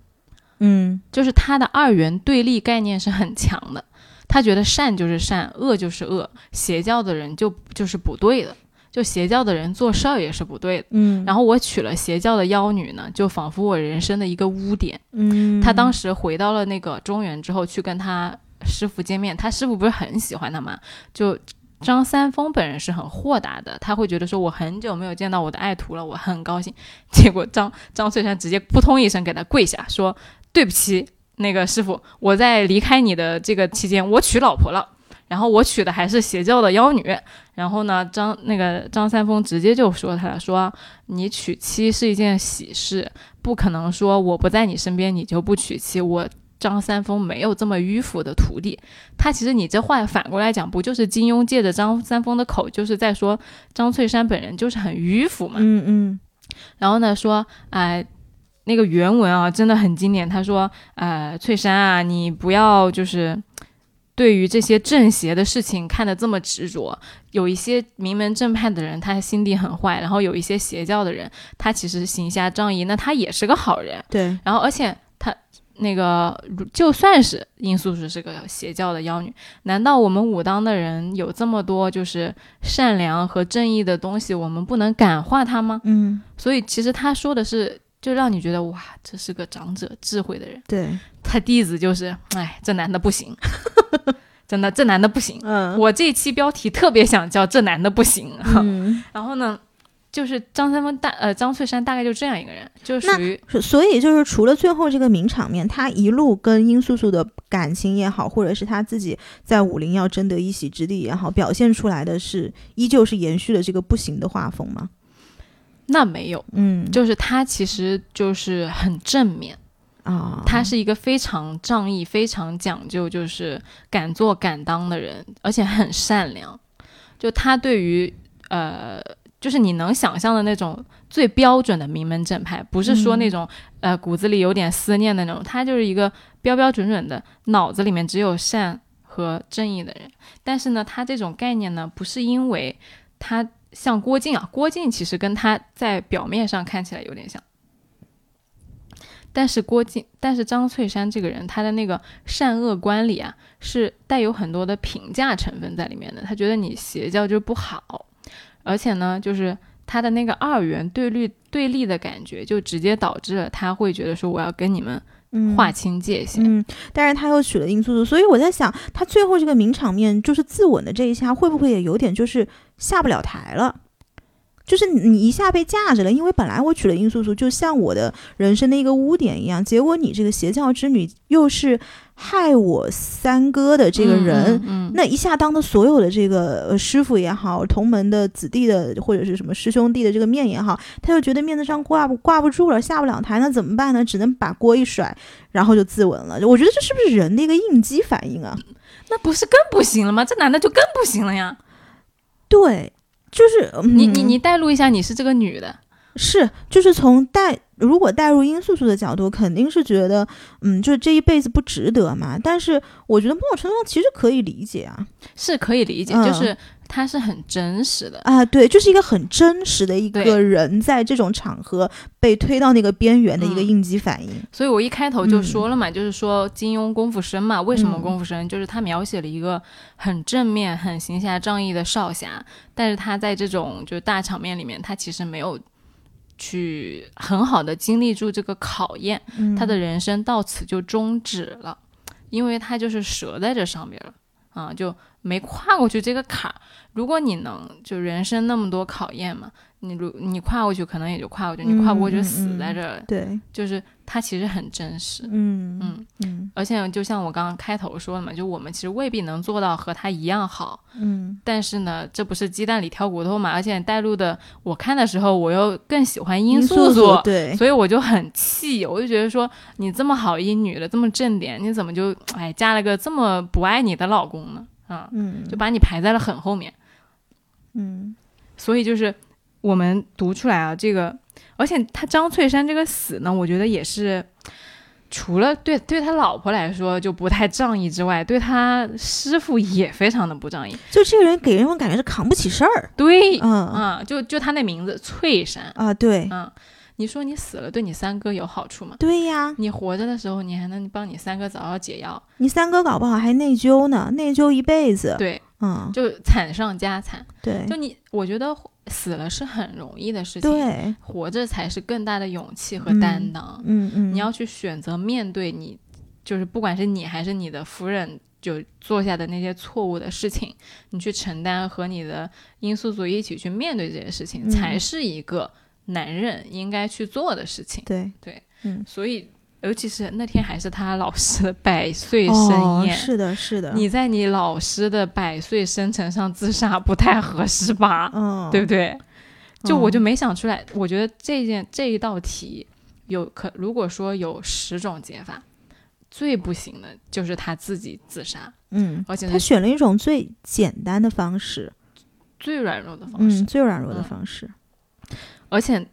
嗯就是他的二元对立概念是很强的。他觉得善就是善，恶就是恶，邪教的人就就是不对的，就邪教的人做事儿也是不对的。嗯，然后我娶了邪教的妖女呢，就仿佛我人生的一个污点。嗯，他当时回到了那个中原之后，去跟他师傅见面，他师傅不是很喜欢他嘛？就张三丰本人是很豁达的，他会觉得说我很久没有见到我的爱徒了，我很高兴。结果张张翠山直接扑通一声给他跪下，说对不起，那个师傅，我在离开你的这个期间，我娶老婆了。然后我娶的还是邪教的妖女，然后呢，张那个张三丰直接就说他了，说你娶妻是一件喜事，不可能说我不在你身边你就不娶妻。我张三丰没有这么迂腐的徒弟。他其实你这话反过来讲，不就是金庸借着张三丰的口，就是在说张翠山本人就是很迂腐嘛？嗯嗯然后呢说，哎、那个原文啊真的很经典。他说，呃，翠山啊，你不要就是。对于这些正邪的事情看得这么执着，有一些名门正派的人，他心地很坏；然后有一些邪教的人，他其实行侠仗义，那他也是个好人。对，然后，而且他那个如就算是殷素素是个邪教的妖女，难道我们武当的人有这么多就是善良和正义的东西，我们不能感化他吗？嗯所以其实他说的是，就让你觉得哇，这是个长者智慧的人。对，他弟子就是，哎，这男的不行，真的，这男的不行。嗯我这一期标题特别想叫这男的不行。嗯，然后呢，就是张三丰大呃张翠山大概就这样一个人，就是属于所所以就是除了最后这个名场面，他一路跟殷素素的感情也好，或者是他自己在武林要争得一席之地也好，表现出来的是依旧是延续了这个不行的画风吗？那没有，嗯，就是他其实就是很正面，啊，他是一个非常仗义、非常讲究，就是敢做敢当的人，而且很善良。就他对于呃，就是你能想象的那种最标准的名门正派，不是说那种、呃骨子里有点思念的那种，他就是一个标标准准的脑子里面只有善和正义的人。但是呢，他这种概念呢，不是因为他像郭靖啊，郭靖其实跟他在表面上看起来有点像。但是郭靖，但是张翠山这个人，他的那个善恶观里啊，是带有很多的评价成分在里面的。他觉得你邪教就不好，而且呢，就是他的那个二元对立对立的感觉，就直接导致了他会觉得说我要跟你们划清界限。嗯，但是他又娶了殷素素，所以我在想，他最后这个名场面就是自刎的这一下，会不会也有点就是下不了台了？就是你一下被架着了，因为本来我娶了殷素素，就像我的人生的一个污点一样，结果你这个邪教之女又是害我三哥的这个人，那一下当着所有的这个呃师傅也好，同门的子弟的或者是什么师兄弟的这个面也好，他就觉得面子上挂不挂不住了，下不了台，那怎么办呢？只能把锅一甩，然后就自刎了。我觉得这是不是人的一个应激反应啊？那不是更不行了吗？这男的就更不行了呀！对，就是、嗯、你你你带入一下，你是这个女的，是就是从带如果带入殷素素的角度，肯定是觉得嗯，就是这一辈子不值得嘛。但是我觉得某种程度上其实可以理解啊是可以理解，嗯就是他是很真实的。啊，对，就是一个很真实的一个人在这种场合被推到那个边缘的一个嗯应激反应。所以我一开头就说了嘛，就是说金庸功夫深嘛，为什么嗯功夫深？就是他描写了一个很正面、很行侠仗义的少侠，但是他在这种就是大场面里面，他其实没有去很好的经历住这个考验，嗯他的人生到此就终止了，因为他就是折在这上面了啊，就没跨过去这个坎儿。如果你能就人生那么多考验嘛，你如你跨过去，可能也就跨过去，你跨不过去死嗯在这儿了。对，就是他其实很真实，嗯嗯，嗯。而且就像我刚刚开头说的嘛，就我们其实未必能做到和他一样好，嗯。但是呢，这不是鸡蛋里挑骨头嘛，而且带入的，我看的时候我又更喜欢殷素素素，对，所以我就很气，我就觉得说你这么好一女的，这么正点，你怎么就 哎嫁了个这么不爱你的老公呢？啊，嗯。就把你排在了很后面。嗯。所以就是我们读出来啊，这个，而且他张翠山这个死呢，我觉得也是。除了对对他老婆来说就不太仗义之外，对他师傅也非常的不仗义。就这个人给人一种感觉是扛不起事儿。对，嗯啊，就就他那名字翠山，啊，对嗯，你说你死了对你三哥有好处吗？对呀，你活着的时候，你还能帮你三哥找到解药，你三哥搞不好还内疚呢，内疚一辈子。对，嗯，就惨上加惨。对就你，我觉得死了是很容易的事情，对，活着才是更大的勇气和担当。嗯嗯，你要去选择面对你，就是不管是你还是你的夫人，就做下的那些错误的事情，你去承担和你的殷素素一起去面对这些事情，嗯。才是一个男人应该去做的事情。对。对，嗯，所以尤其是那天还是他老师的百岁哦生，宴。是的，是的，你在你老师的百岁生辰上自杀不太合适吧？嗯，对不对？就我就嗯。没想出来，我觉得这件这一道题有可，如果说有十种解法，最不行的就是他自己自杀，嗯，而且他选了一种最简单的方式，最软弱的方式，嗯，最软弱的嗯。方式，而且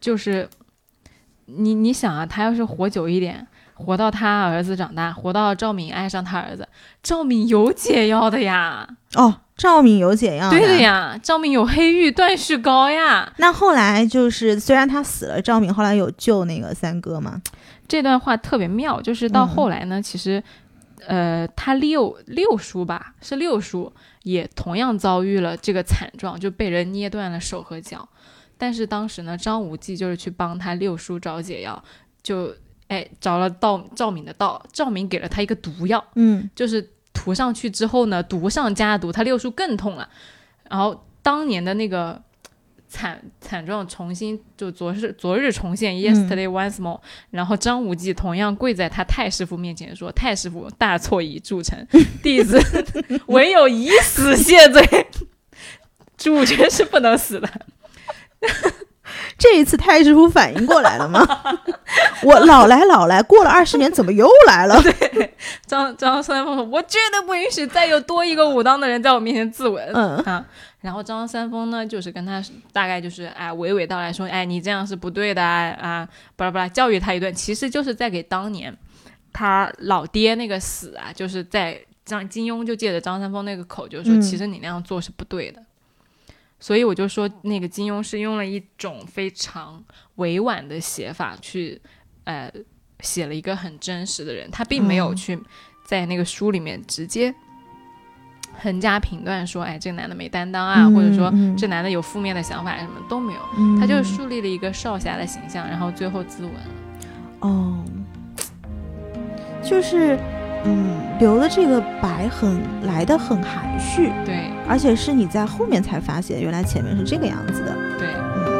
就是你你想啊，他要是活久一点。活到他儿子长大，活到赵敏爱上他儿子，赵敏有解药的呀，哦，赵敏有解药，对的。呀，赵敏有黑玉断续膏呀。那后来就是，虽然他死了，赵敏后来有救那个三哥吗？这段话特别妙，就是到嗯后来呢，其实，呃，他六六叔吧，是六叔，也同样遭遇了这个惨状，就被人捏断了手和脚。但是当时呢，张无忌就是去帮他六叔找解药，就哎找了道赵敏的道，赵敏给了他一个毒药，嗯就是涂上去之后呢，毒上加毒，他六叔更痛了。然后当年的那个惨惨状重新就昨日昨日重现，yesterday once more、然后张无忌同样跪在他太师傅面前说：“太师傅，大错已铸成，弟子 唯有以死谢罪。”主角是不能死的，这一次太师傅反应过来了吗？我老来老来，过了二十年，怎么又来了？张张三丰说：“我绝对不允许再有多一个武当的人在我面前自刎。”嗯啊，然后张三丰呢，就是跟他大概就是哎娓娓道来说：“哎，你这样是不对的啊啊，巴拉巴拉教育他一顿，其实就是在给当年他老爹那个死啊，就是在张金庸就借着张三丰那个口，就是说，嗯其实你那样做是不对的。所以我就说，那个金庸是用了一种非常委婉的写法去，呃，写了一个很真实的人，他并没有嗯。去在那个书里面直接横加评断说，哎，这个男的没担当啊，嗯或者说嗯这男的有负面的想法，什么都没有，嗯。他就是树立了一个少侠的形象，然后最后自刎了。哦，就是嗯，留的这个白很来的很含蓄，对。而且是你在后面才发现，原来前面是这个样子的。对，嗯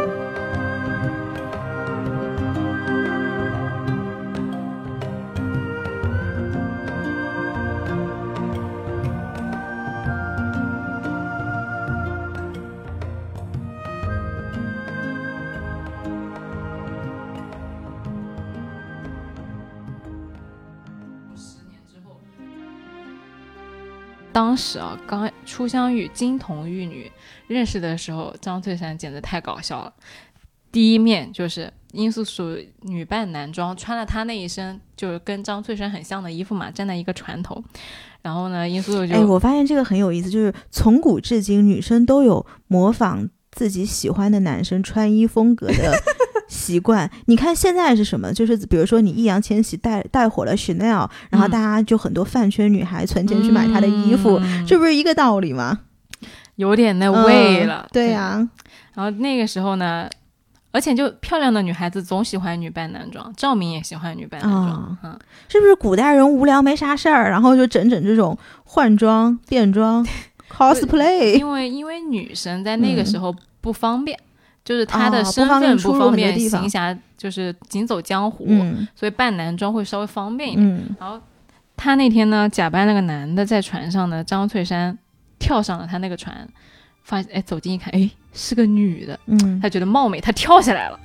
当时啊，刚初相遇金童玉女认识的时候，张翠山简直太搞笑了。第一面就是殷素素女扮男装，穿了她那一身就是跟张翠山很像的衣服嘛，站在一个船头。然后呢，殷素素就、哎，我发现这个很有意思，就是从古至今，女生都有模仿自己喜欢的男生穿衣风格的习惯。你看现在是什么？就是比如说你易烊千玺带带火了 Chanel，然后嗯大家就很多饭圈女孩存钱去买他的衣服，嗯这不是一个道理吗？有点那味了。嗯对呀、然后那个时候呢，而且就漂亮的女孩子总喜欢女扮男装，赵敏也喜欢女扮男装。是不是古代人无聊没啥事儿，然后就整整这种换装、变装、cosplay？因为因为女生在那个时候不方便，就是他的哦身份不方便行侠，就是行走江湖，嗯所以扮男装会稍微方便一点。嗯然后他那天呢，假扮那个男的在船上呢，张翠山跳上了他那个船，发现哎走近一看，哎是个女的，嗯他觉得貌美，他跳下来了。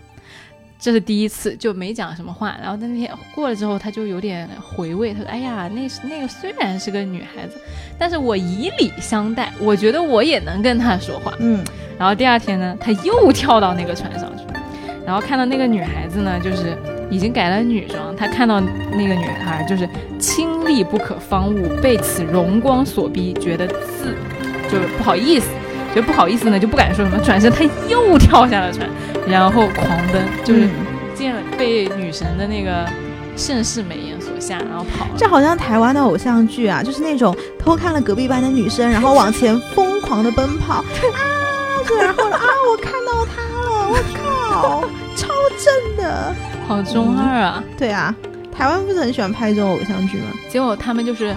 这是第一次，就没讲什么话。然后在那天过了之后，他就有点回味，他说：“哎呀，那是那个虽然是个女孩子，但是我以礼相待，我觉得我也能跟她说话。”嗯然后第二天呢，他又跳到那个船上去，然后看到那个女孩子呢，就是已经改了女装，他看到那个女孩就是清丽不可方物，被此荣光所逼，觉得自就是不好意思，觉得不好意思呢，就不敢说什么，转身他又跳下了船，然后狂奔，就是嗯见了被女神的那个盛世美颜所吓，然后跑了。这好像台湾的偶像剧啊，就是那种偷看了隔壁班的女生，然后往前疯狂的奔跑 啊，然后啊，我看到她了，我靠，超正的。好中二啊！对啊，台湾不是很喜欢拍这种偶像剧吗？结果他们就是，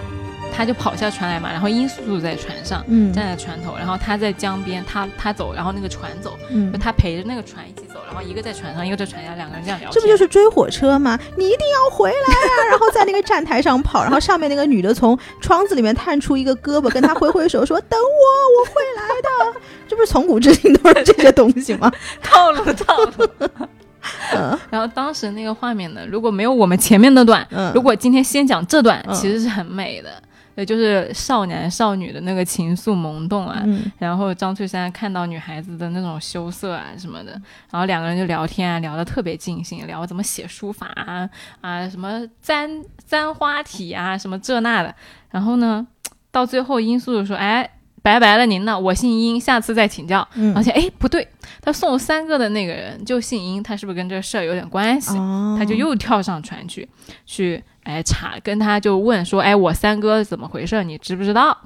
他就跑下船来嘛，然后殷素素在船上。嗯站在船头，然后他在江边，他他走，然后那个船走，嗯就，他陪着那个船一起走，然后一个在船上，一个在船下，两个人这样聊天。这不就是追火车吗？你一定要回来啊！然后在那个站台上跑，然后上面那个女的从窗子里面探出一个胳膊，跟他挥挥手说：“等我，我会来的。”这不是从古至今都是这些东西吗？套路套路？嗯然后当时那个画面呢，如果没有我们前面那段，嗯，如果今天先讲这段，嗯其实是很美的，也就是少男少女的那个情愫萌动啊。嗯然后张翠山看到女孩子的那种羞涩啊什么的，然后两个人就聊天啊，聊得特别尽兴，聊怎么写书法啊啊，什么簪簪花体啊，什么这那的。然后呢，到最后殷素素说：“哎，拜拜了您了，我姓殷，下次再请教。”嗯，而且哎，不对，他送三个的那个人就姓殷，他是不是跟这个事儿有点关系？哦，他就又跳上船去，去哎查，跟他就问说，哎，我三哥怎么回事？你知不知道？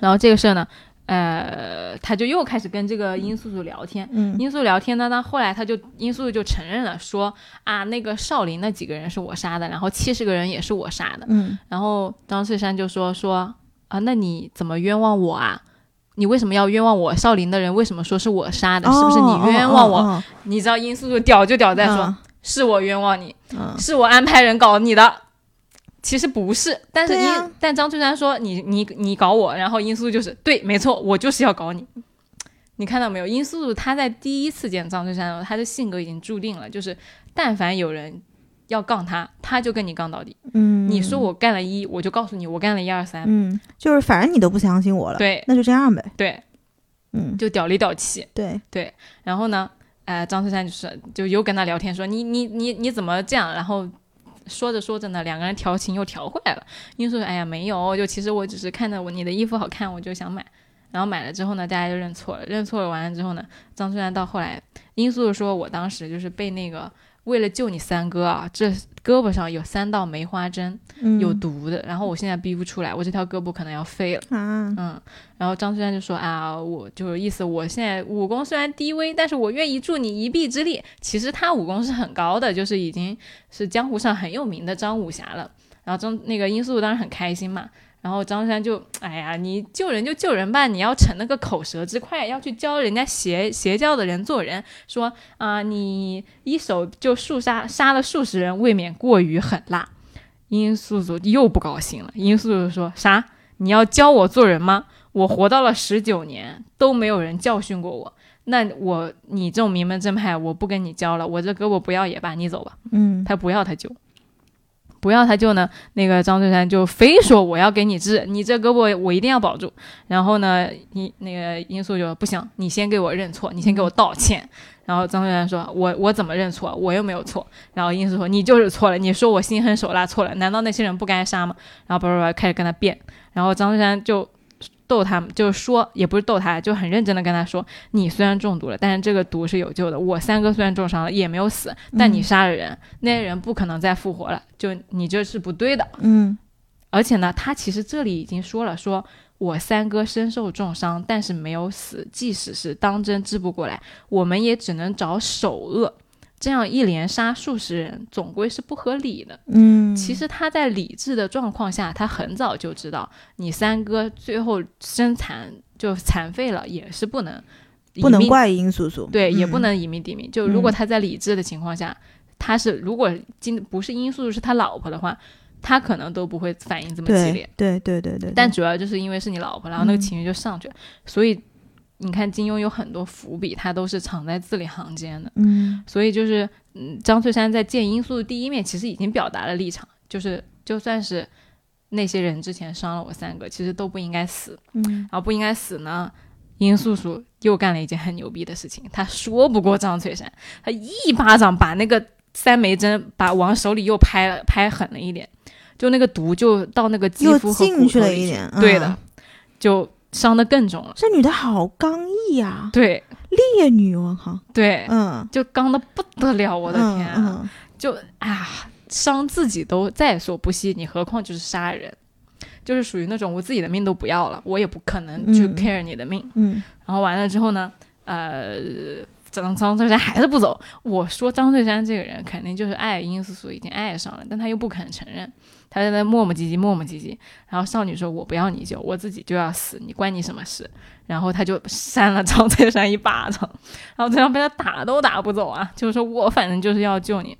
然后这个事儿呢，呃，他就又开始跟这个殷素素聊天。嗯殷素聊天呢，那后来他就殷素素就承认了，说啊，那个少林那几个人是我杀的，然后七十个人也是我杀的。嗯然后张翠山就说说啊，那你怎么冤枉我啊？你为什么要冤枉我？少林的人为什么说是我杀的？是不是你冤枉我？哦你知道殷素素屌就屌在说，嗯是我冤枉你，嗯是我安排人搞你的。其实不是，但是殷、对呀但张翠山说你你你搞我，然后殷素素就是对，没错，我就是要搞你。你看到没有？殷素素她在第一次见张翠山的时候，她的性格已经注定了，就是但凡有人要杠他，他就跟你杠到底。嗯，你说我干了一，我就告诉你我干了一二三。嗯，就是反正你都不相信我了，对那就这样呗。对，嗯，就屌里屌气。对对，然后呢，呃，张翠山就是就又跟他聊天说你你你你怎么这样？然后说着说着呢，两个人调情又调回来了。殷素说哎呀没有，就其实我只是看到我你的衣服好看，我就想买。然后买了之后呢，大家就认错了。认错了完了之后呢，张翠山到后来，殷素说我当时就是被那个为了救你三哥啊，这胳膊上有三道梅花针，嗯有毒的，然后我现在逼不出来，我这条胳膊可能要废了。啊，嗯，然后张翠山就说啊，我就是意思，我现在武功虽然低微，但是我愿意助你一臂之力。其实他武功是很高的，就是已经是江湖上很有名的张武侠了。然后张那个殷素当然很开心嘛。然后张三就，哎呀，你救人就救人吧，你要逞那个口舌之快，要去教人家邪邪教的人做人，说啊、你一手就数杀杀了数十人，未免过于狠辣。殷素素又不高兴了，殷素素说啥？你要教我做人吗？我活到了十九年，都没有人教训过我。那我你这种名门正派，我不跟你教了，我这胳膊不要也罢，你走吧。嗯，他不要他救，不要他救呢，那个张翠山就非说我要给你治，你这胳膊我一定要保住。然后呢，你那个殷素就不行，你先给我认错，你先给我道歉。然后张翠山说：“我我怎么认错？我又没有错。”然后殷素说：“你就是错了，你说我心狠手辣错了，难道那些人不该杀吗？”然后叭叭叭开始跟他辩，然后张翠山就逗他，就是说也不是逗他，就很认真的跟他说：“你虽然中毒了，但是这个毒是有救的。我三哥虽然重伤了，也没有死，但你杀了人，那些人不可能再复活了，就你这是不对的。嗯而且呢，他其实这里已经说了，说我三哥身受重伤，但是没有死，即使是当真治不过来，我们也只能找首恶。这样一连杀数十人，总归是不合理的。嗯，其实他在理智的状况下，他很早就知道，你三哥最后身残就残废了，也是不能不能怪殷素素，对，也嗯不能以命抵命。就如果嗯他在理智的情况下，他是如果今不是因素是他老婆的话，他可能都不会反应这么激烈对。对对对对，但主要就是因为是你老婆，然后那个嗯情绪就上去了，所以你看金庸有很多伏笔，他都是藏在字里行间的。嗯所以就是，嗯，张翠山在见殷素的第一面，其实已经表达了立场，就是就算是那些人之前伤了我三个，其实都不应该死。嗯然后不应该死呢，殷素素又干了一件很牛逼的事情，她说不过张翠山，她一巴掌把那个三枚针把往手里又拍了，拍狠了一点，就那个毒就到那个肌肤和骨头里了一点，对的嗯，就伤得更重了。这女的好刚毅呀，对。烈女，我靠，对，嗯，就刚的不得了，我的天、啊！嗯嗯。就啊，伤自己都在所不惜，你何况就是杀人，就是属于那种我自己的命都不要了，我也不可能去嗯。care 你的命。嗯。然后完了之后呢，呃，张张翠山还是不走。我说张翠山这个人肯定就是爱殷素素，已经爱上了，但他又不肯承认，他在那磨磨唧唧，磨磨唧唧。然后少女说：“我不要你救，我自己就要死，你关你什么事？”然后他就扇了张翠山一巴掌，然后这样被他打都打不走啊，就是说我反正就是要救你。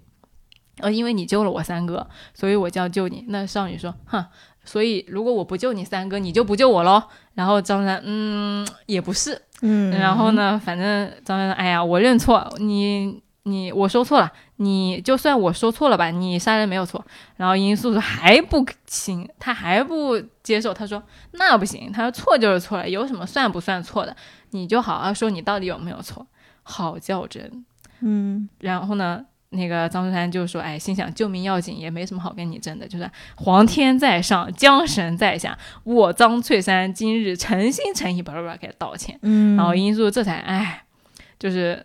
呃，因为你救了我三哥，所以我就要救你。那少女说：“哼，所以如果我不救你三哥，你就不救我喽。”然后张三，嗯，也不是。嗯，然后呢，反正张三，哎呀，我认错，你你我说错了，你就算我说错了吧，你杀人没有错。然后殷素素还不行，他还不接受，他说那不行，他说错就是错了，有什么算不算错的？你就好好说你到底有没有错，好较真。嗯然后呢，那个张翠山就说：“哎，心想救命要紧，也没什么好跟你争的，就是皇天在上，江神在下，我张翠山今日诚心诚意，巴拉巴拉给他道歉。嗯，然后殷素这才哎，就是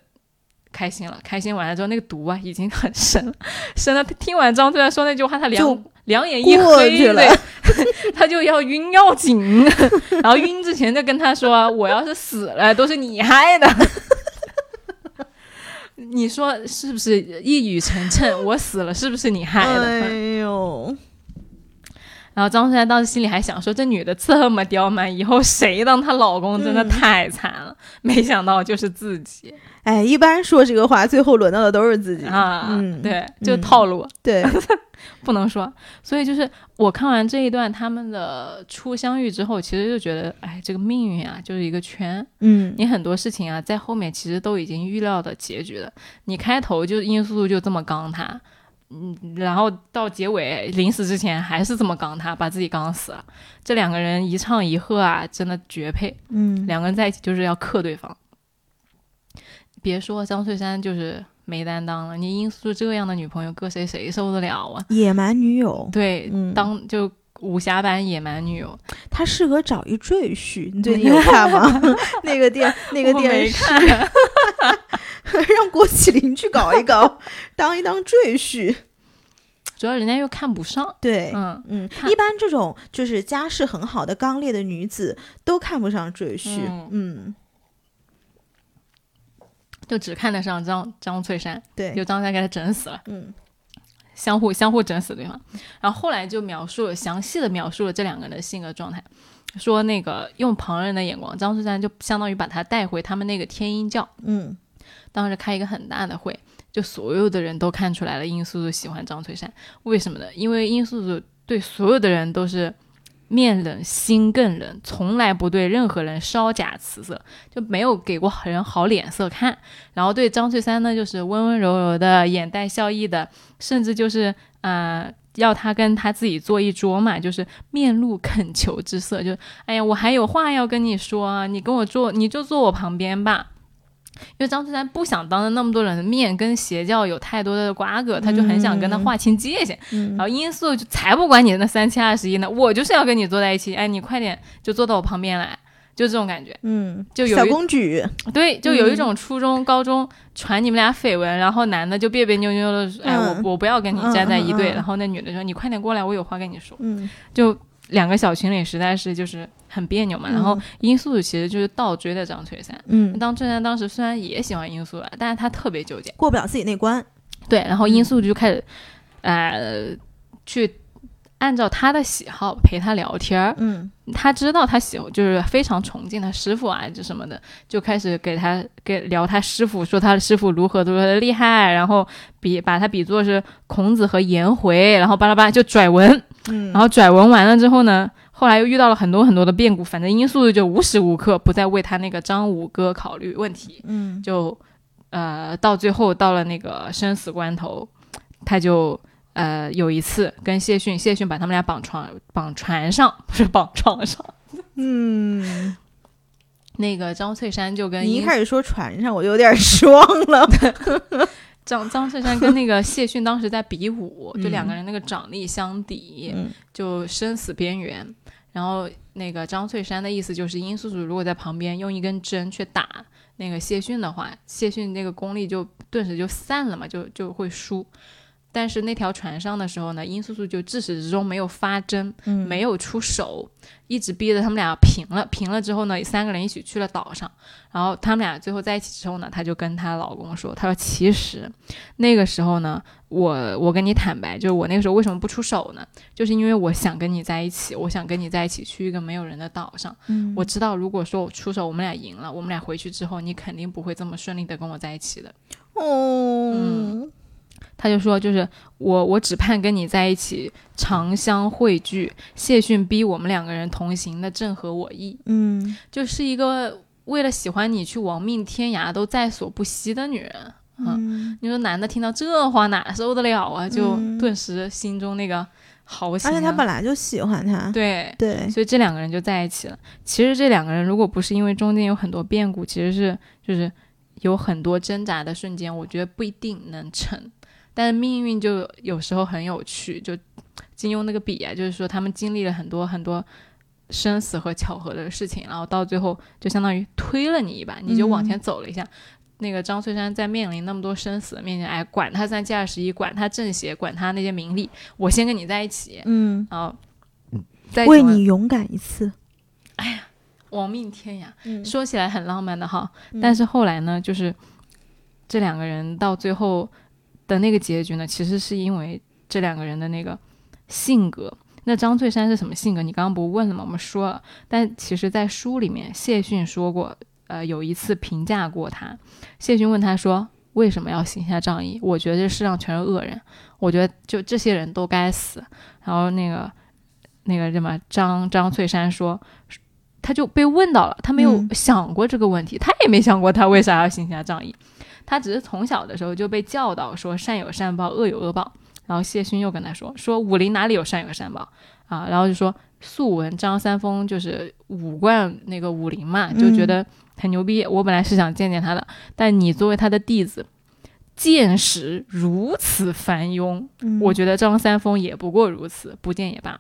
开心了。开心完了之后，那个毒啊已经很深了，深了。他听完张翠山说那句话，他两两眼一黑，他就要晕要紧。然后晕之前就跟他说：“我要是死了，都是你害的。”你说是不是一语成谶？我死了是不是你害的？哎呦，然后张翠山当时心里还想说，这女的这么刁蛮，以后谁当她老公真的嗯太惨了。没想到就是自己哎，一般说这个话，最后轮到的都是自己啊，嗯，对，就嗯套路。对，不能说。所以就是我看完这一段他们的初相遇之后，其实就觉得，哎，这个命运啊，就是一个圈。嗯你很多事情啊，在后面其实都已经预料的结局了。你开头就殷素素就这么刚他，嗯，然后到结尾临死之前还是这么刚他，把自己刚死了。这两个人一唱一和啊，真的绝配。嗯，两个人在一起就是要克对方。别说张翠山就是没担当了，你殷素素这样的女朋友，搁谁谁受得了啊？野蛮女友，对，嗯当就武侠版野蛮女友，她适合找一赘婿。你最近 有看吗？那个电 那个电视，让郭麒麟去搞一搞，当一当赘婿。主要人家又看不上。对，嗯，嗯，一般这种就是家世很好的刚烈的女子都看不上赘婿。嗯嗯，就只看得上张张翠山，对，就张翠山给他整死了，嗯相互相互整死对方。然后后来就描述了详细的描述了这两个人的性格状态，说那个用旁人的眼光，张翠山就相当于把他带回他们那个天鹰教，嗯当时开一个很大的会，就所有的人都看出来了，殷素素喜欢张翠山，为什么呢？因为殷素素对所有的人都是面冷心更冷，从来不对任何人稍假辞色，就没有给过人好脸色看。然后对张翠山呢，就是温温柔柔的，眼带笑意的，甚至就是呃。要他跟他自己坐一桌嘛，就是面露恳求之色，就哎呀，我还有话要跟你说，你跟我坐，你就坐我旁边吧。因为张翠山不想当着那么多人的面跟邪教有太多的瓜葛，他就很想跟他划清界限。嗯然后殷素就才不管你那三七二十一呢，我就是要跟你坐在一起，哎，你快点就坐到我旁边来，就这种感觉。嗯，就有一公举，对，就有一嗯种初中、高中传你们俩绯闻，然后男的就别别扭扭的，哎，我嗯我不要跟你站在一队，然后那女的说你快点过来，我有话跟你说。嗯就两个小情侣实在是就是很别扭嘛。然后殷素素其实就是倒追的张翠山。嗯，张翠山当时虽然也喜欢殷素了，但是他特别纠结。过不了自己那关。对，然后嗯殷素就开始，呃，去按照他的喜好陪他聊天儿。嗯他知道他喜就是非常崇敬他师傅啊，就什么的，就开始给他给聊他师傅，说他的师傅如何如何的厉害，然后比把他比作是孔子和颜回，然后巴拉巴拉就拽文。嗯，然后拽文完了之后呢，后来又遇到了很多很多的变故，反正殷素就无时无刻不在为他那个张五哥考虑问题。嗯就呃到最后到了那个生死关头，他就呃有一次跟谢逊，谢逊把他们俩绑床绑船上，不是绑床上。嗯，那个张翠山就跟你一开始说船上，我就有点 失望了。张张翠山跟那个谢逊当时在比武，嗯就两个人那个掌力相抵，嗯就生死边缘。然后那个张翠山的意思就是，殷素素如果在旁边用一根针去打那个谢逊的话，谢逊那个功力就顿时就散了嘛，就就会输。但是那条船上的时候呢，殷素素就自始至终没有发针，嗯没有出手，一直逼着他们俩平了。平了之后呢，三个人一起去了岛上。然后他们俩最后在一起之后呢，她就跟她老公说：“她说其实那个时候呢，我我跟你坦白，就是我那个时候为什么不出手呢？就是因为我想跟你在一起，我想跟你在一起去一个没有人的岛上。嗯我知道如果说我出手，我们俩赢了，我们俩回去之后，你肯定不会这么顺利的跟我在一起的。”哦，他就说，就是我，我只盼跟你在一起，长相汇聚。谢逊逼我们两个人同行那，正合我意。嗯就是一个为了喜欢你去亡命天涯都在所不惜的女人。嗯，你说男的听到这话哪受得了啊？就嗯顿时心中那个豪情、啊。而且他本来就喜欢他。对，对，所以这两个人就在一起了。其实这两个人如果不是因为中间有很多变故，其实是就是有很多挣扎的瞬间，我觉得不一定能成。但是命运就有时候很有趣，就金庸那个笔啊，就是说他们经历了很多很多生死和巧合的事情，然后到最后就相当于推了你一把，你就往前走了一下。那个张翠山在面临那么多生死的面前，哎，管他三七二十一，管他正邪，管他那些名利，我先跟你在一起，嗯，然后再为你勇敢一次。哎呀亡命天涯。嗯说起来很浪漫的哈，嗯但是后来呢，就是这两个人到最后的那个结局呢，其实是因为这两个人的那个性格，那张翠山是什么性格？你刚刚不问了吗？我们说了，但其实，在书里面，谢逊说过，呃，有一次评价过他。谢逊问他说：“为什么要行侠仗义？”我觉得这世上全是恶人，我觉得就这些人都该死。然后那个那个什么张张翠山说，他就被问到了，他没有想过这个问题，他也没想过他为啥要行侠仗义。他只是从小的时候就被教导说善有善报，恶有恶报。然后谢逊又跟他说说武林哪里有善有善报啊？然后就说素闻张三丰就是武冠那个武林嘛，就觉得很牛逼。我本来是想见见他的，但你作为他的弟子，见识如此繁庸，我觉得张三丰也不过如此，不见也罢。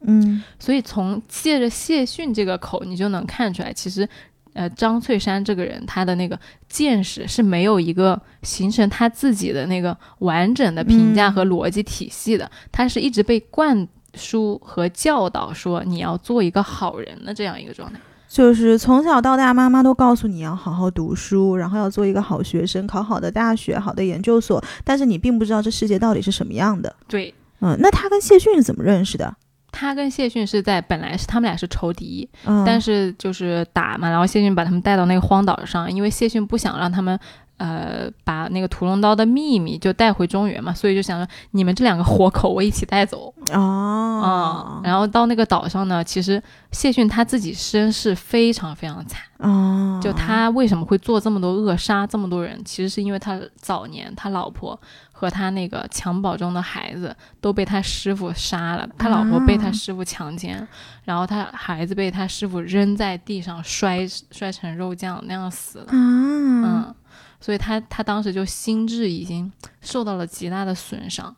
嗯，所以从借着谢逊这个口，你就能看出来，其实。呃，张翠山这个人，他的那个见识是没有一个形成他自己的那个完整的评价和逻辑体系的，他是一直被灌输和教导说你要做一个好人的这样一个状态，就是从小到大，妈妈都告诉你要好好读书，然后要做一个好学生，考好的大学，好的研究所，但是你并不知道这世界到底是什么样的。对，嗯，那他跟谢逊是怎么认识的？他跟谢逊是在本来是他们俩是仇敌，但是就是打嘛，然后谢逊把他们带到那个荒岛上，因为谢逊不想让他们。呃，把那个屠龙刀的秘密就带回中原嘛，所以就想着你们这两个活口我一起带走哦。然后到那个岛上呢，其实谢逊他自己身世非常非常惨哦。就他为什么会做这么多恶，杀这么多人，其实是因为他早年他老婆和他那个襁褓中的孩子都被他师傅杀了，他老婆被他师傅强奸，然后他孩子被他师傅扔在地上摔摔成肉酱那样死了。嗯。所以他他当时就心智已经受到了极大的损伤，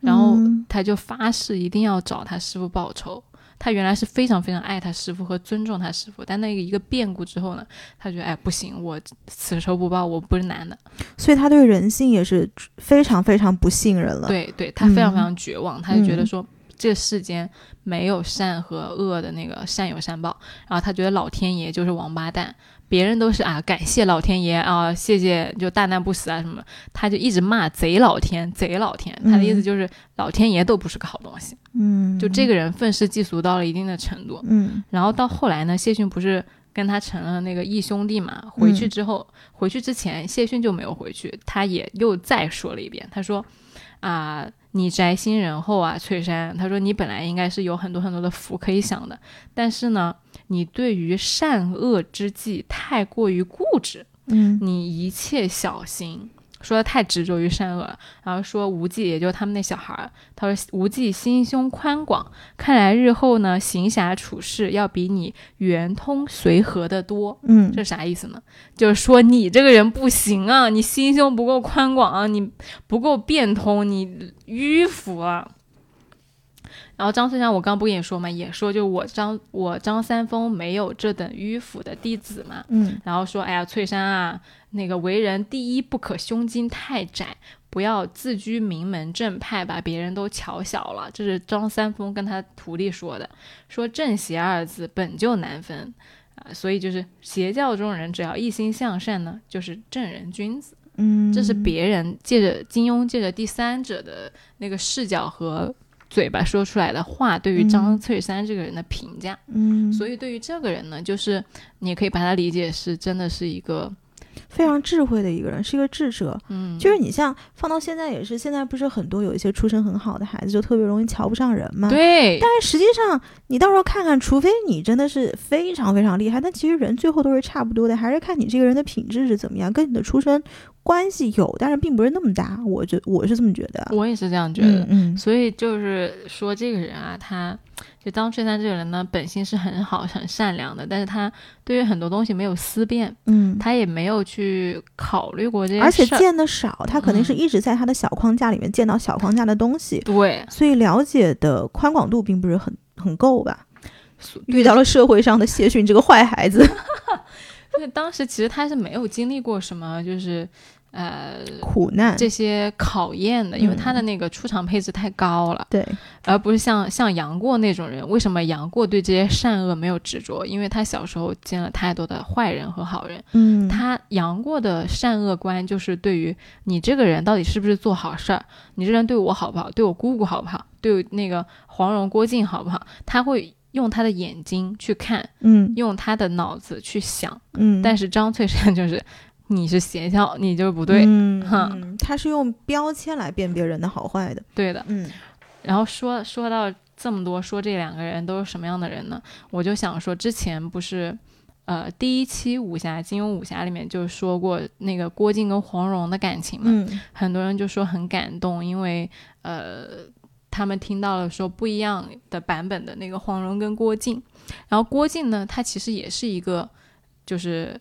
然后他就发誓一定要找他师傅报仇。他原来是非常非常爱他师傅和尊重他师傅，但那个一个变故之后呢，他觉得哎不行，我此仇不报我不是男的。所以他对人性也是非常非常不信任了。对对，他非常非常绝望，他就觉得说这世间没有善和恶的那个善有善报，然后他觉得老天爷就是王八蛋。别人都是啊，感谢老天爷啊，谢谢就大难不死啊什么，他就一直骂贼老天，贼老天。他的意思就是老天爷都不是个好东西。嗯，就这个人愤世嫉俗到了一定的程度。嗯，然后到后来呢，谢逊不是跟他成了那个义兄弟嘛？回去之后，回去之前谢逊就没有回去，他也又再说了一遍，他说啊，你宅心仁厚啊，翠山。他说你本来应该是有很多很多的福可以享的，但是呢。你对于善恶之际太过于固执，嗯，你一切小心，说的太执着于善恶了。然后说无忌，也就是他们那小孩儿，他说无忌心胸宽广，看来日后呢行侠处事要比你圆通随和的多。嗯，这啥意思呢？就是说你这个人不行啊，你心胸不够宽广啊，你不够变通，你迂腐啊。然后张翠山，我刚不跟你说嘛，也说就我张我张三丰没有这等迂腐的弟子嘛，嗯，然后说哎呀翠山啊，那个为人第一不可胸襟太窄，不要自居名门正派，把别人都瞧小了。这是张三丰跟他徒弟说的，说正邪二字本就难分啊，所以就是邪教中人只要一心向善呢，就是正人君子。嗯，这是别人借着金庸借着第三者的那个视角和。嘴巴说出来的话，对于张翠山这个人的评价，嗯，所以对于这个人呢，就是你可以把他理解是真的是一个非常智慧的一个人，是一个智者，嗯，就是你像放到现在也是，现在不是很多有一些出身很好的孩子就特别容易瞧不上人嘛，对，但是实际上你到时候看看，除非你真的是非常非常厉害，但其实人最后都是差不多的，还是看你这个人的品质是怎么样，跟你的出身。关系有，但是并不是那么大。我觉我是这么觉得，我也是这样觉得。嗯，所以就是说，这个人啊，他就张翠山这个人呢，本性是很好、很善良的，但是他对于很多东西没有思辨，嗯，他也没有去考虑过这些，而且见的少，他肯定是一直在他的小框架里面见到小框架的东西，对，所以了解的宽广度并不是很很够吧？遇到了社会上的谢逊这个坏孩子。因为当时其实他是没有经历过什么，就是呃苦难，这些考验的，因为他的那个出场配置太高了，对，而不是像像杨过那种人。为什么杨过对这些善恶没有执着？因为他小时候见了太多的坏人和好人。嗯，他杨过的善恶观就是对于你这个人到底是不是做好事儿，你这人对我好不好，对我姑姑好不好，对那个黄蓉、郭靖好不好，他会用他的眼睛去看，嗯用他的脑子去想。嗯，但是张翠山就是你是邪教，你就是不对，嗯哈嗯，他是用标签来辨别人的好坏的，对的。嗯然后说说到这么多，说这两个人都是什么样的人呢？我就想说，之前不是，呃，第一期武侠金庸武侠里面就说过那个郭靖跟黄蓉的感情嘛，嗯很多人就说很感动，因为呃，他们听到了说不一样的版本的那个黄蓉跟郭靖，然后郭靖呢，他其实也是一个就是。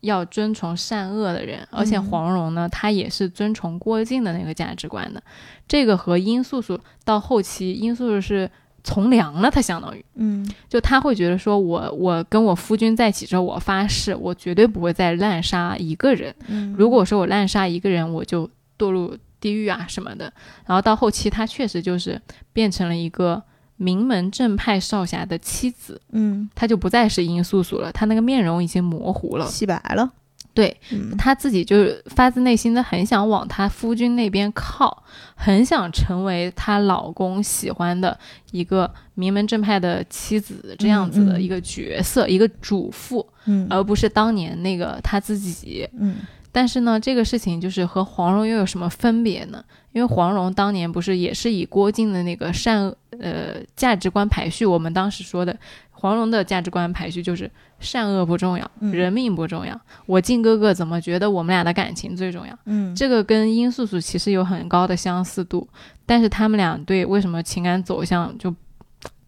要遵从善恶的人，而且嗯黄蓉呢，她也是遵从郭靖的那个价值观的。这个和殷素素到后期，殷素素是从良了，她相当于嗯就她会觉得说我我跟我夫君在一起之后，我发誓我绝对不会再滥杀一个人。嗯，如果说我滥杀一个人，我就堕入地狱啊什么的。然后到后期，她确实就是变成了一个名门正派少侠的妻子，嗯。她就不再是殷素素了，她那个面容已经模糊了。洗白了，对嗯。他自己就是发自内心的很想往她夫君那边靠，很想成为她老公喜欢的一个名门正派的妻子这样子的一个角色，一个主妇，嗯。而不是当年那个他自己。嗯但是呢，这个事情就是和黄蓉又有什么分别呢？因为黄蓉当年不是也是以郭靖的那个善呃价值观排序，我们当时说的黄蓉的价值观排序就是善恶不重要，嗯人命不重要，我靖哥哥怎么觉得我们俩的感情最重要？嗯这个跟殷素素其实有很高的相似度，但是他们俩对为什么情感走向就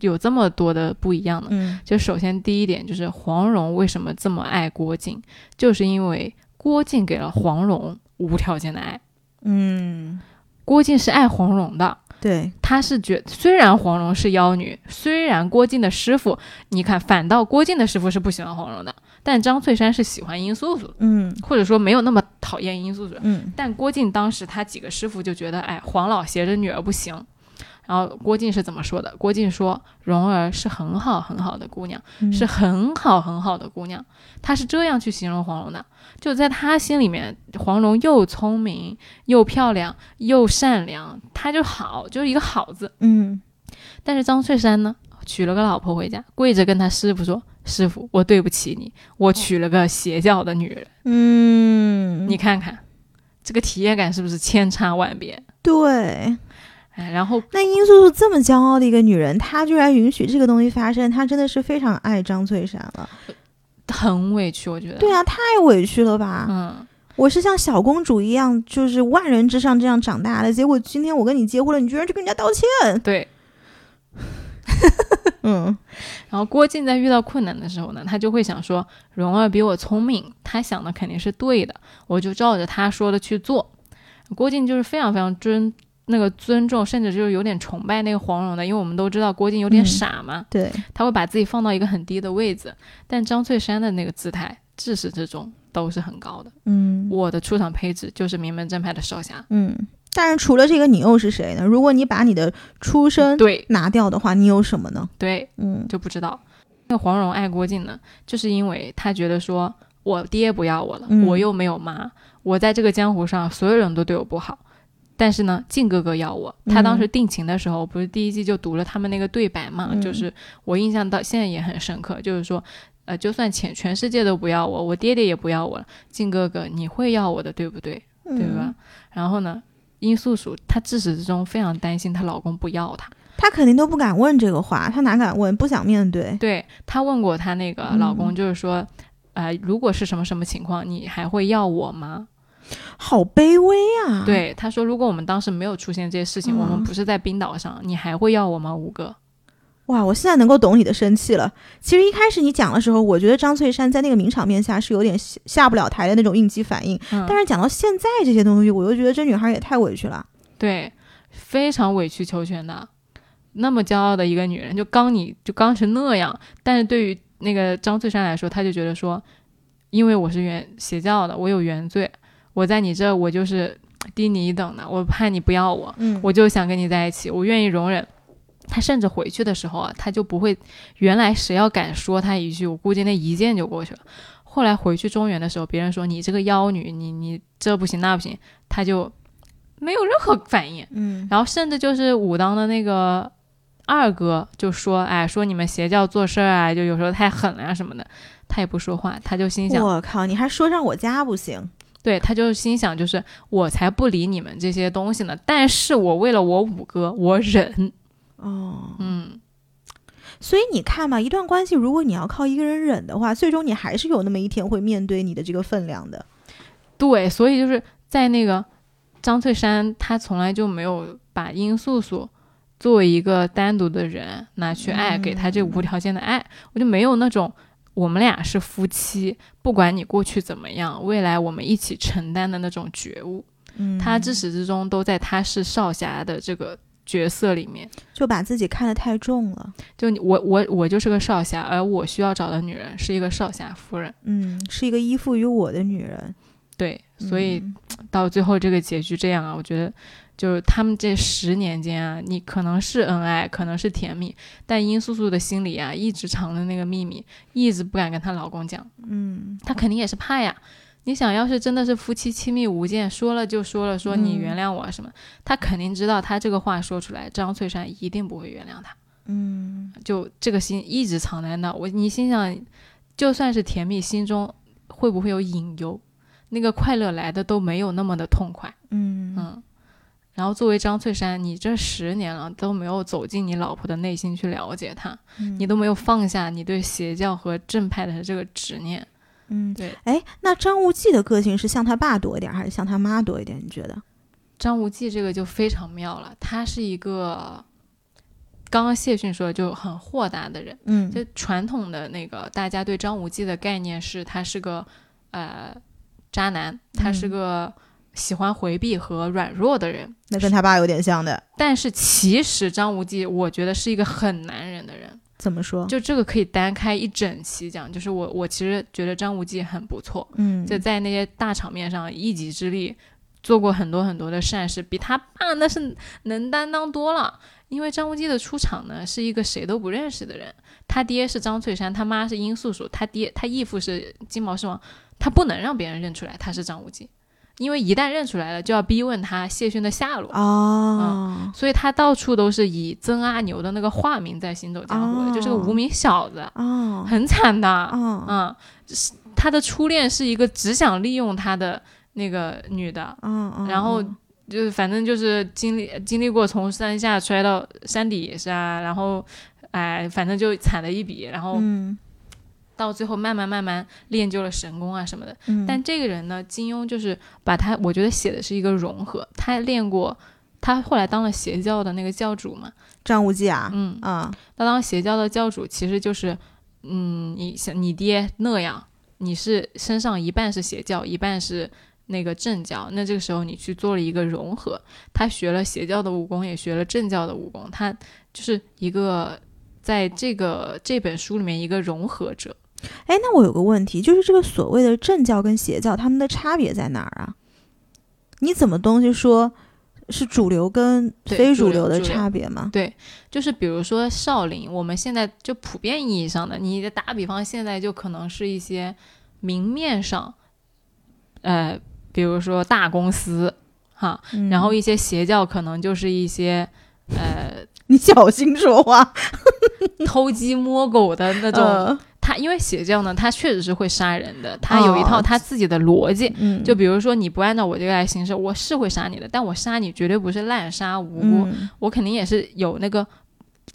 有这么多的不一样呢？嗯就首先第一点就是黄蓉为什么这么爱郭靖，就是因为郭靖给了黄蓉无条件的爱。嗯，郭靖是爱黄蓉的，对，他是觉虽然黄蓉是妖女，虽然郭靖的师傅，你看反倒郭靖的师傅是不喜欢黄蓉的，但张翠山是喜欢殷素素，嗯或者说没有那么讨厌殷素素。嗯但郭靖当时他几个师傅就觉得，哎，黄老携着女儿不行。然后郭靖是怎么说的？郭靖说：“蓉儿是很好很好的姑娘，嗯是很好很好的姑娘。”他是这样去形容黄蓉的。就在他心里面，黄蓉又聪明又漂亮又善良，她就好，就是一个好字。嗯但是张翠山呢，娶了个老婆回家，跪着跟他师傅说：“师傅，我对不起你，我娶了个邪教的女人。嗯，你看看，这个体验感是不是千差万别？对。哎，然后那殷素素这么骄傲的一个女人，她居然允许这个东西发生，她真的是非常爱张翠山了。很委屈，我觉得。对啊，太委屈了吧！嗯，我是像小公主一样，就是万人之上这样长大的，结果今天我跟你结婚了，你居然去跟人家道歉。对。嗯然后郭靖在遇到困难的时候呢，他就会想说，蓉儿比我聪明，他想的肯定是对的，我就照着他说的去做。郭靖就是非常非常尊那个尊重，甚至就是有点崇拜那个黄蓉的，因为我们都知道郭靖有点嗯傻嘛，对，他会把自己放到一个很低的位置，但张翠山的那个姿态至始至终都是很高的。嗯我的出场配置就是名门正派的少侠，嗯。但是除了这个，你又是谁呢？如果你把你的出身对拿掉的话，你有什么呢？对，嗯就不知道。那个黄蓉爱郭靖呢，就是因为她觉得说，我爹不要我了，嗯我又没有妈，我在这个江湖上所有人都对我不好，但是呢，靖哥哥要我。他当时定情的时候，不是第一季就读了他们那个对白嘛，嗯就是我印象到现在也很深刻，就是说。呃，就算全全世界都不要我，我爹爹也不要我了，靖哥哥你会要我的，对不对？对吧？嗯然后呢，殷素素她自始至终非常担心她老公不要她，她肯定都不敢问这个话，她哪敢问？不想面对。对她问过她那个老公，就是说，呃，如果是什么什么情况，你还会要我吗？好卑微啊！，对，他说，如果我们当时没有出现这些事情，嗯我们不是在冰岛上，你还会要我吗？五个，哇，我现在能够懂你的生气了。其实一开始你讲的时候，我觉得张翠山在那个名场面下是有点下下不了台的那种应激反应，嗯，但是讲到现在这些东西，我又觉得这女孩也太委屈了。对，非常委曲求全的，那么骄傲的一个女人，就刚你就刚成那样，但是对于那个张翠山来说，他就觉得说，因为我是原邪教的，我有原罪，我在你这我就是低你一等的，我怕你不要我，嗯，我就想跟你在一起，我愿意容忍。他甚至回去的时候啊，他就不会，原来谁要敢说他一句，我估计那一剑就过去了。后来回去中原的时候，别人说你这个妖女，你你这不行那不行，他就没有任何反应。嗯，然后甚至就是武当的那个二哥就说，哎，说你们邪教做事儿啊，就有时候太狠了呀、什么的，他也不说话，他就心想，我靠，你还说上我家不行？对，他就心想，就是我才不理你们这些东西呢，但是我为了我五哥，我忍，哦，嗯，所以你看嘛，一段关系，如果你要靠一个人忍的话，最终你还是有那么一天会面对你的这个分量的。对，所以就是在那个张翠山，他从来就没有把殷素素作为一个单独的人拿去爱，给他这无条件的爱，我就没有那种我们俩是夫妻，不管你过去怎么样，未来我们一起承担的那种觉悟。嗯，他自始至终都在他是少侠的这个角色里面。就把自己看得太重了。就你我我我就是个少侠，而我需要找的女人是一个少侠夫人。嗯，是一个依附于我的女人。对，所以嗯到最后这个结局这样啊，我觉得就是他们这十年间啊，你可能是恩爱，可能是甜蜜，但殷素素的心里啊，一直藏着那个秘密，一直不敢跟她老公讲，嗯她肯定也是怕呀。你想要是真的是夫妻亲密无间，说了就说了，说你嗯原谅我什么，她肯定知道，她这个话说出来，张翠山一定不会原谅她。嗯就这个心一直藏在那，我你心想，就算是甜蜜，心中会不会有隐忧？那个快乐来的都没有那么的痛快，嗯嗯。然后作为张翠山，你这十年了都没有走进你老婆的内心去了解她，嗯你都没有放下你对邪教和正派的这个执念。嗯，对，哎，那张无忌的个性是像他爸多一点，还是像他妈多一点？你觉得？张无忌这个就非常妙了，他是一个，刚刚谢逊说的就很豁达的人。嗯就传统的那个，大家对张无忌的概念是他是个呃渣男，他是嗯个喜欢回避和软弱的人。那跟他爸有点像的。但是其实张无忌，我觉得是一个很男人的人。怎么说？就这个可以单开一整期讲。就是我我其实觉得张无忌很不错，嗯，就在那些大场面上一己之力做过很多很多的善事，比他爸那是能担当多了。因为张无忌的出场呢，是一个谁都不认识的人，他爹是张翠山，他妈是殷素素，他爹他义父是金毛狮王，他不能让别人认出来他是张无忌，因为一旦认出来了，就要逼问他谢逊的下落。哦，所以他到处都是以曾阿牛的那个化名在行走江湖的，哦。就是个无名小子，哦，很惨的。哦，嗯，是他的初恋是一个只想利用他的那个女的，然后嗯。就是反正就是经历经历过从山下摔到山底下，然后哎，反正就惨了一笔，然后嗯到最后慢慢慢慢练就了神功啊什么的。嗯，但这个人呢，金庸就是把他，我觉得写的是一个融合，他练过。他后来当了邪教的那个教主嘛，张无忌啊，嗯，啊，他当邪教的教主其实就是，嗯，你像你爹那样，你是身上一半是邪教，一半是那个正教，那这个时候你去做了一个融合，他学了邪教的武功，也学了正教的武功，他就是一个在这个这本书里面一个融合者。哎，那我有个问题，就是这个所谓的正教跟邪教，他们的差别在哪儿啊？你怎么东西说是主流跟非主流的差别吗？对，就是比如说少林，我们现在就普遍意义上的，你打比方，现在就可能是一些明面上，呃，比如说大公司，哈，嗯然后一些邪教可能就是一些，呃，你小心说话，偷鸡摸狗的那种。呃他因为邪教呢，他确实是会杀人的，他有一套哦他自己的逻辑。嗯，就比如说，你不按照我这个来行事，我是会杀你的，但我杀你绝对不是滥杀无辜，嗯，我肯定也是有那个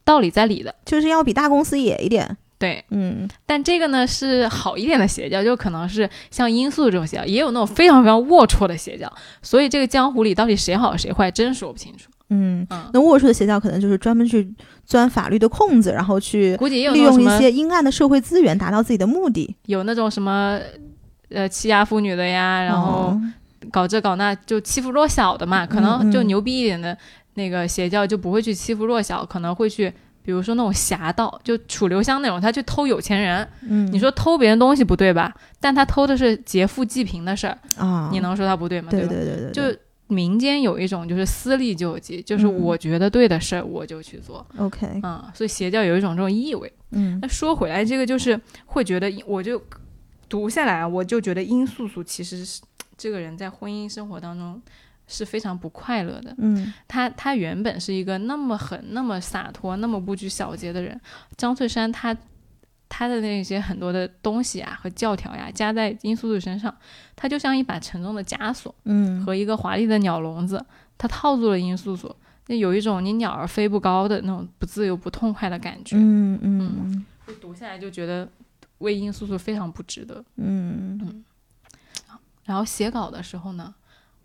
道理在里的。就是要比大公司野一点，对，嗯但这个呢是好一点的邪教，就可能是像罂粟这种邪教，也有那种非常非常龌龊的邪教。所以这个江湖里到底谁好谁坏，真说不清楚。嗯。嗯，那龌龊的邪教可能就是专门去钻法律的空子，然后去估计利用一些阴暗的社会资源，达到自己的目的。有那种什么呃欺压妇女的呀，然后哦搞这搞那，就欺负弱小的嘛。可能就牛逼一点的那个邪教就不会去欺负弱小，可能会去比如说那种侠盗，就楚留香那种，他去偷有钱人，嗯，你说偷别人东西不对吧？但他偷的是劫富济贫的事儿，啊，你能说他不对吗？吧？对对对对，就民间有一种就是私利救济，就是嗯。我觉得对的事儿我就去做，OK，嗯，所以邪教有一种这种意味。嗯。那说回来，这个就是会觉得，我就读下来啊，我就觉得殷素素其实是这个人在婚姻生活当中是非常不快乐的。嗯。他他原本是一个那么狠、那么洒脱、那么不拘小节的人，张翠山他他的那些很多的东西啊和教条呀，加在殷素素身上，他就像一把沉重的枷锁嗯。和一个华丽的鸟笼子，他套住了殷素素，那有一种你鸟儿飞不高的那种不自由、不痛快的感觉。嗯嗯就读下来就觉得为殷素素非常不值得。嗯。嗯。然后写稿的时候呢，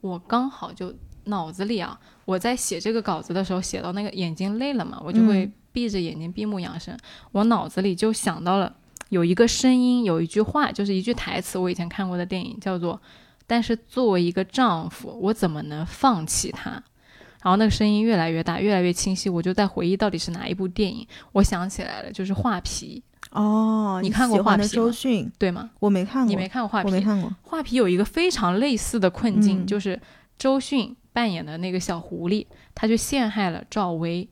我刚好就脑子里啊，我在写这个稿子的时候写到那个眼睛累了嘛，我就会嗯闭着眼睛闭目养神。我脑子里就想到了有一个声音，有一句话，就是一句台词，我以前看过的电影叫做“但是作为一个丈夫，我怎么能放弃他？”然后那个声音越来越大，越来越清晰，我就在回忆到底是哪一部电影。我想起来了，就是《画皮哦，你看过画皮周迅》，对吗？我没看过，你没看过《画皮我》？没看过，画皮有一个非常类似的困境，嗯就是周迅扮演的那个小狐狸，他就陷害了赵薇。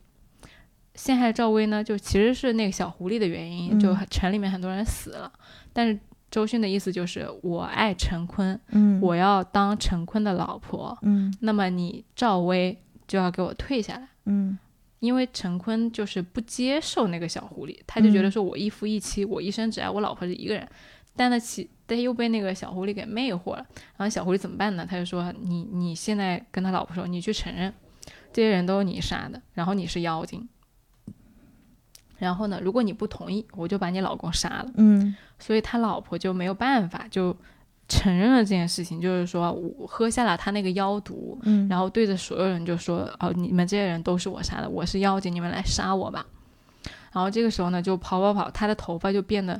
陷害赵薇呢，就其实是那个小狐狸的原因，嗯就城里面很多人死了。但是周迅的意思就是，我爱陈坤，嗯，我要当陈坤的老婆，嗯那么你赵薇就要给我退下来。嗯因为陈坤就是不接受那个小狐狸，他就觉得嗯说我一夫一妻，我一生只爱我老婆是一个人，但那其但又被那个小狐狸给魅惑了。然后小狐狸怎么办呢？他就说你你现在跟他老婆说，你去承认这些人都是你杀的，然后你是妖精。然后呢，如果你不同意，我就把你老公杀了。嗯所以他老婆就没有办法，就承认了这件事情，就是说我喝下了他那个妖毒，嗯，然后对着所有人就说：“哦，你们这些人都是我杀的，我是妖精，你们来杀我吧。”然后这个时候呢，就跑跑跑，他的头发就变得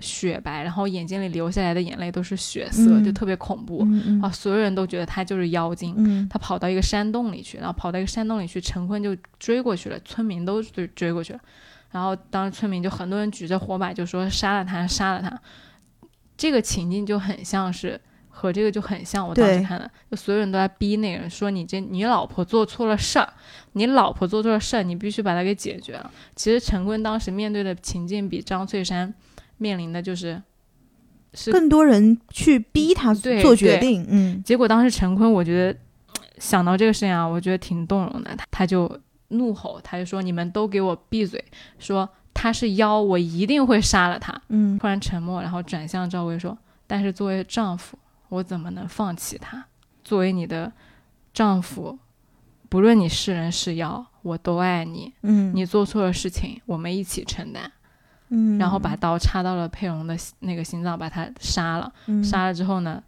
雪白，然后眼睛里流下来的眼泪都是血色，嗯就特别恐怖。啊，所有人都觉得他就是妖精。嗯他跑到一个山洞里去，然后跑到一个山洞里去，陈坤就追过去了，村民都追追过去了。然后当时村民就很多人举着火把就说杀了他，杀了他。这个情境就很像是和这个就很像，我当时看的，就所有人都在逼那个人说你这你老婆做错了事儿，你老婆做错了事儿，你必须把她给解决了。其实陈坤当时面对的情境比张翠山面临的就是是更多人去逼他对做决定，嗯结果当时陈坤，我觉得想到这个事情啊，我觉得挺动容的。他他就怒吼，他就说：“你们都给我闭嘴！”说他是妖，我一定会杀了他。嗯突然沉默，然后转向赵薇说：“但是作为丈夫，我怎么能放弃他？作为你的丈夫，不论你是人是妖，我都爱你。嗯，你做错了事情，我们一起承担。”嗯，然后把刀插到了佩蓉的那个心脏，把他杀了。嗯杀了之后呢，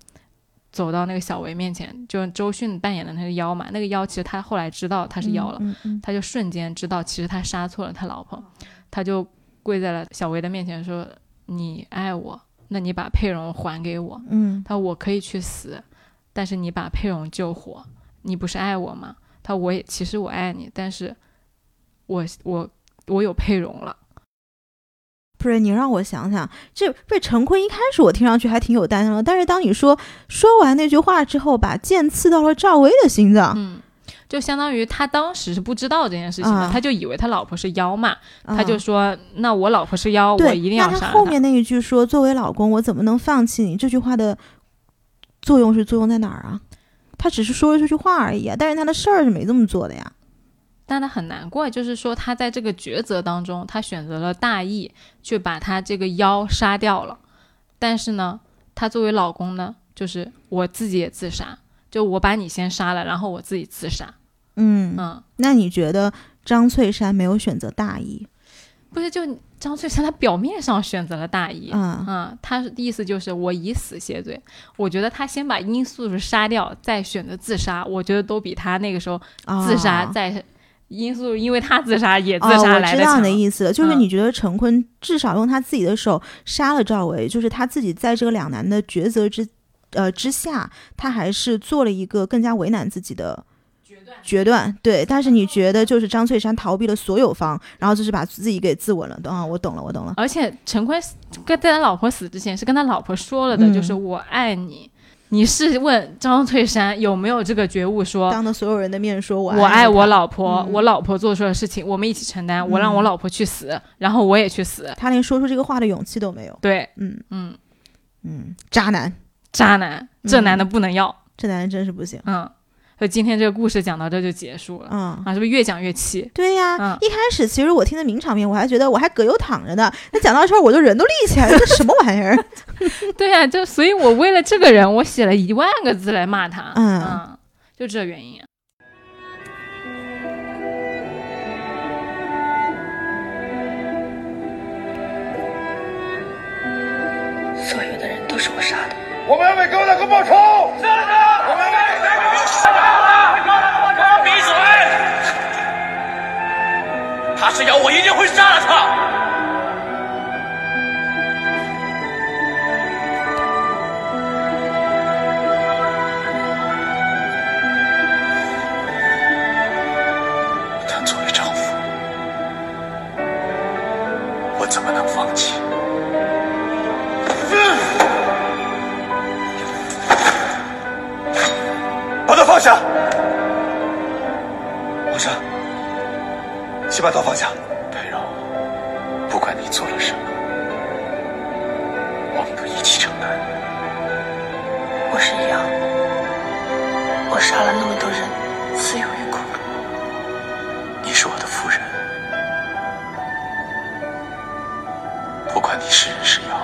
走到那个小维面前，就周迅扮演的那个妖嘛，那个妖其实他后来知道他是妖了，嗯嗯他就瞬间知道其实他杀错了他老婆，他就跪在了小维的面前说：“你爱我，那你把佩蓉还给我。嗯”他说：“我可以去死，但是你把佩蓉救活，你不是爱我吗？”他说：“我也其实我爱你，但是我我我有佩蓉了。”不是你让我想想，这被陈坤一开始我听上去还挺有担当的，但是当你说说完那句话之后，把剑刺到了赵薇的心脏，嗯，就相当于他当时是不知道这件事情的，啊他就以为他老婆是妖嘛，啊他就说：“那我老婆是妖，我，一定要杀。他后面那一句说“作为老公，我怎么能放弃你”这句话的作用是作用在哪儿啊？他只是说了这句话而已啊，但是他的事儿是没这么做的呀。但他很难过，就是说他在这个抉择当中，他选择了大义，去把他这个妖杀掉了。但是呢，他作为老公呢，就是我自己也自杀，就我把你先杀了，然后我自己自杀。嗯，嗯，那你觉得张翠山没有选择大义？不是，就张翠山他表面上选择了大义，嗯嗯，他的意思就是我以死谢罪。我觉得他先把殷素素杀掉，再选择自杀，我觉得都比他那个时候自杀哦再殷素，因为他自杀也自哦，杀我知道。你的意思了，就是嗯你觉得陈坤至少用他自己的手杀了赵薇，就是他自己在这个两难的抉择之呃之下，他还是做了一个更加为难自己的决断，对。但是你觉得就是张翠山逃避了所有方，然后就是把自己给自刎了。啊，我懂了，我懂了。而且陈坤跟在他老婆死之前是跟他老婆说了的，嗯就是我爱你。你是问张翠山有没有这个觉悟说，当着所有人的面说我我爱我老婆，嗯我老婆做出的事情我们一起承担，我让我嗯老婆去死，然后我也去死。他连说出这个话的勇气都没有。对，嗯嗯，嗯，渣男，渣男，这嗯男的不能要。这男人真是不行。嗯，所以今天这个故事讲到这就结束了。嗯。啊，是不是越讲越气？对呀，嗯一开始其实我听的名场面，我还觉得我还葛优躺着呢。那讲到这儿，我就人都立起来了，这什么玩意儿？对呀、就所以，我为了这个人，我写了一万个字来骂他。嗯就这原因。所有的人都是我杀的。我们要为高大哥报仇！是的，我们要他是妖我一定会杀了他。但作为丈夫我怎么能放弃？把他放下。先把刀放下。裴柔，不管你做了什么，我们都一起承担。我是羊，我杀了那么多人，自有余苦。你是我的夫人，不管你是人是妖，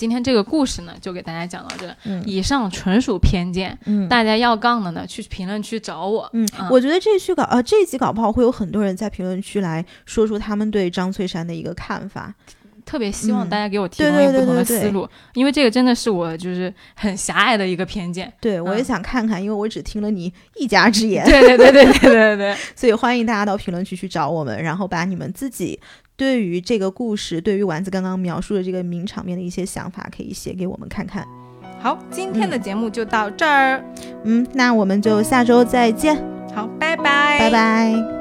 今天这个故事呢就给大家讲到这以上纯属偏见大家要杠的呢去评论区找我。我觉得这一期搞呃这一集搞不好会有很多人在评论区来说出他们对张翠山的一个看法。特别希望大家给我提供一个不同的思路因为这个真的是我就是很狭隘的一个偏见。对我也想看看因为我只听了你一家之言。对对对对对对对。所以欢迎大家到评论区去找我们然后把你们自己对于这个故事，对于丸子刚刚描述的这个名场面的一些想法，可以写给我们看看。好，今天的节目就到这儿。嗯，那我们就下周再见，好，拜拜，拜拜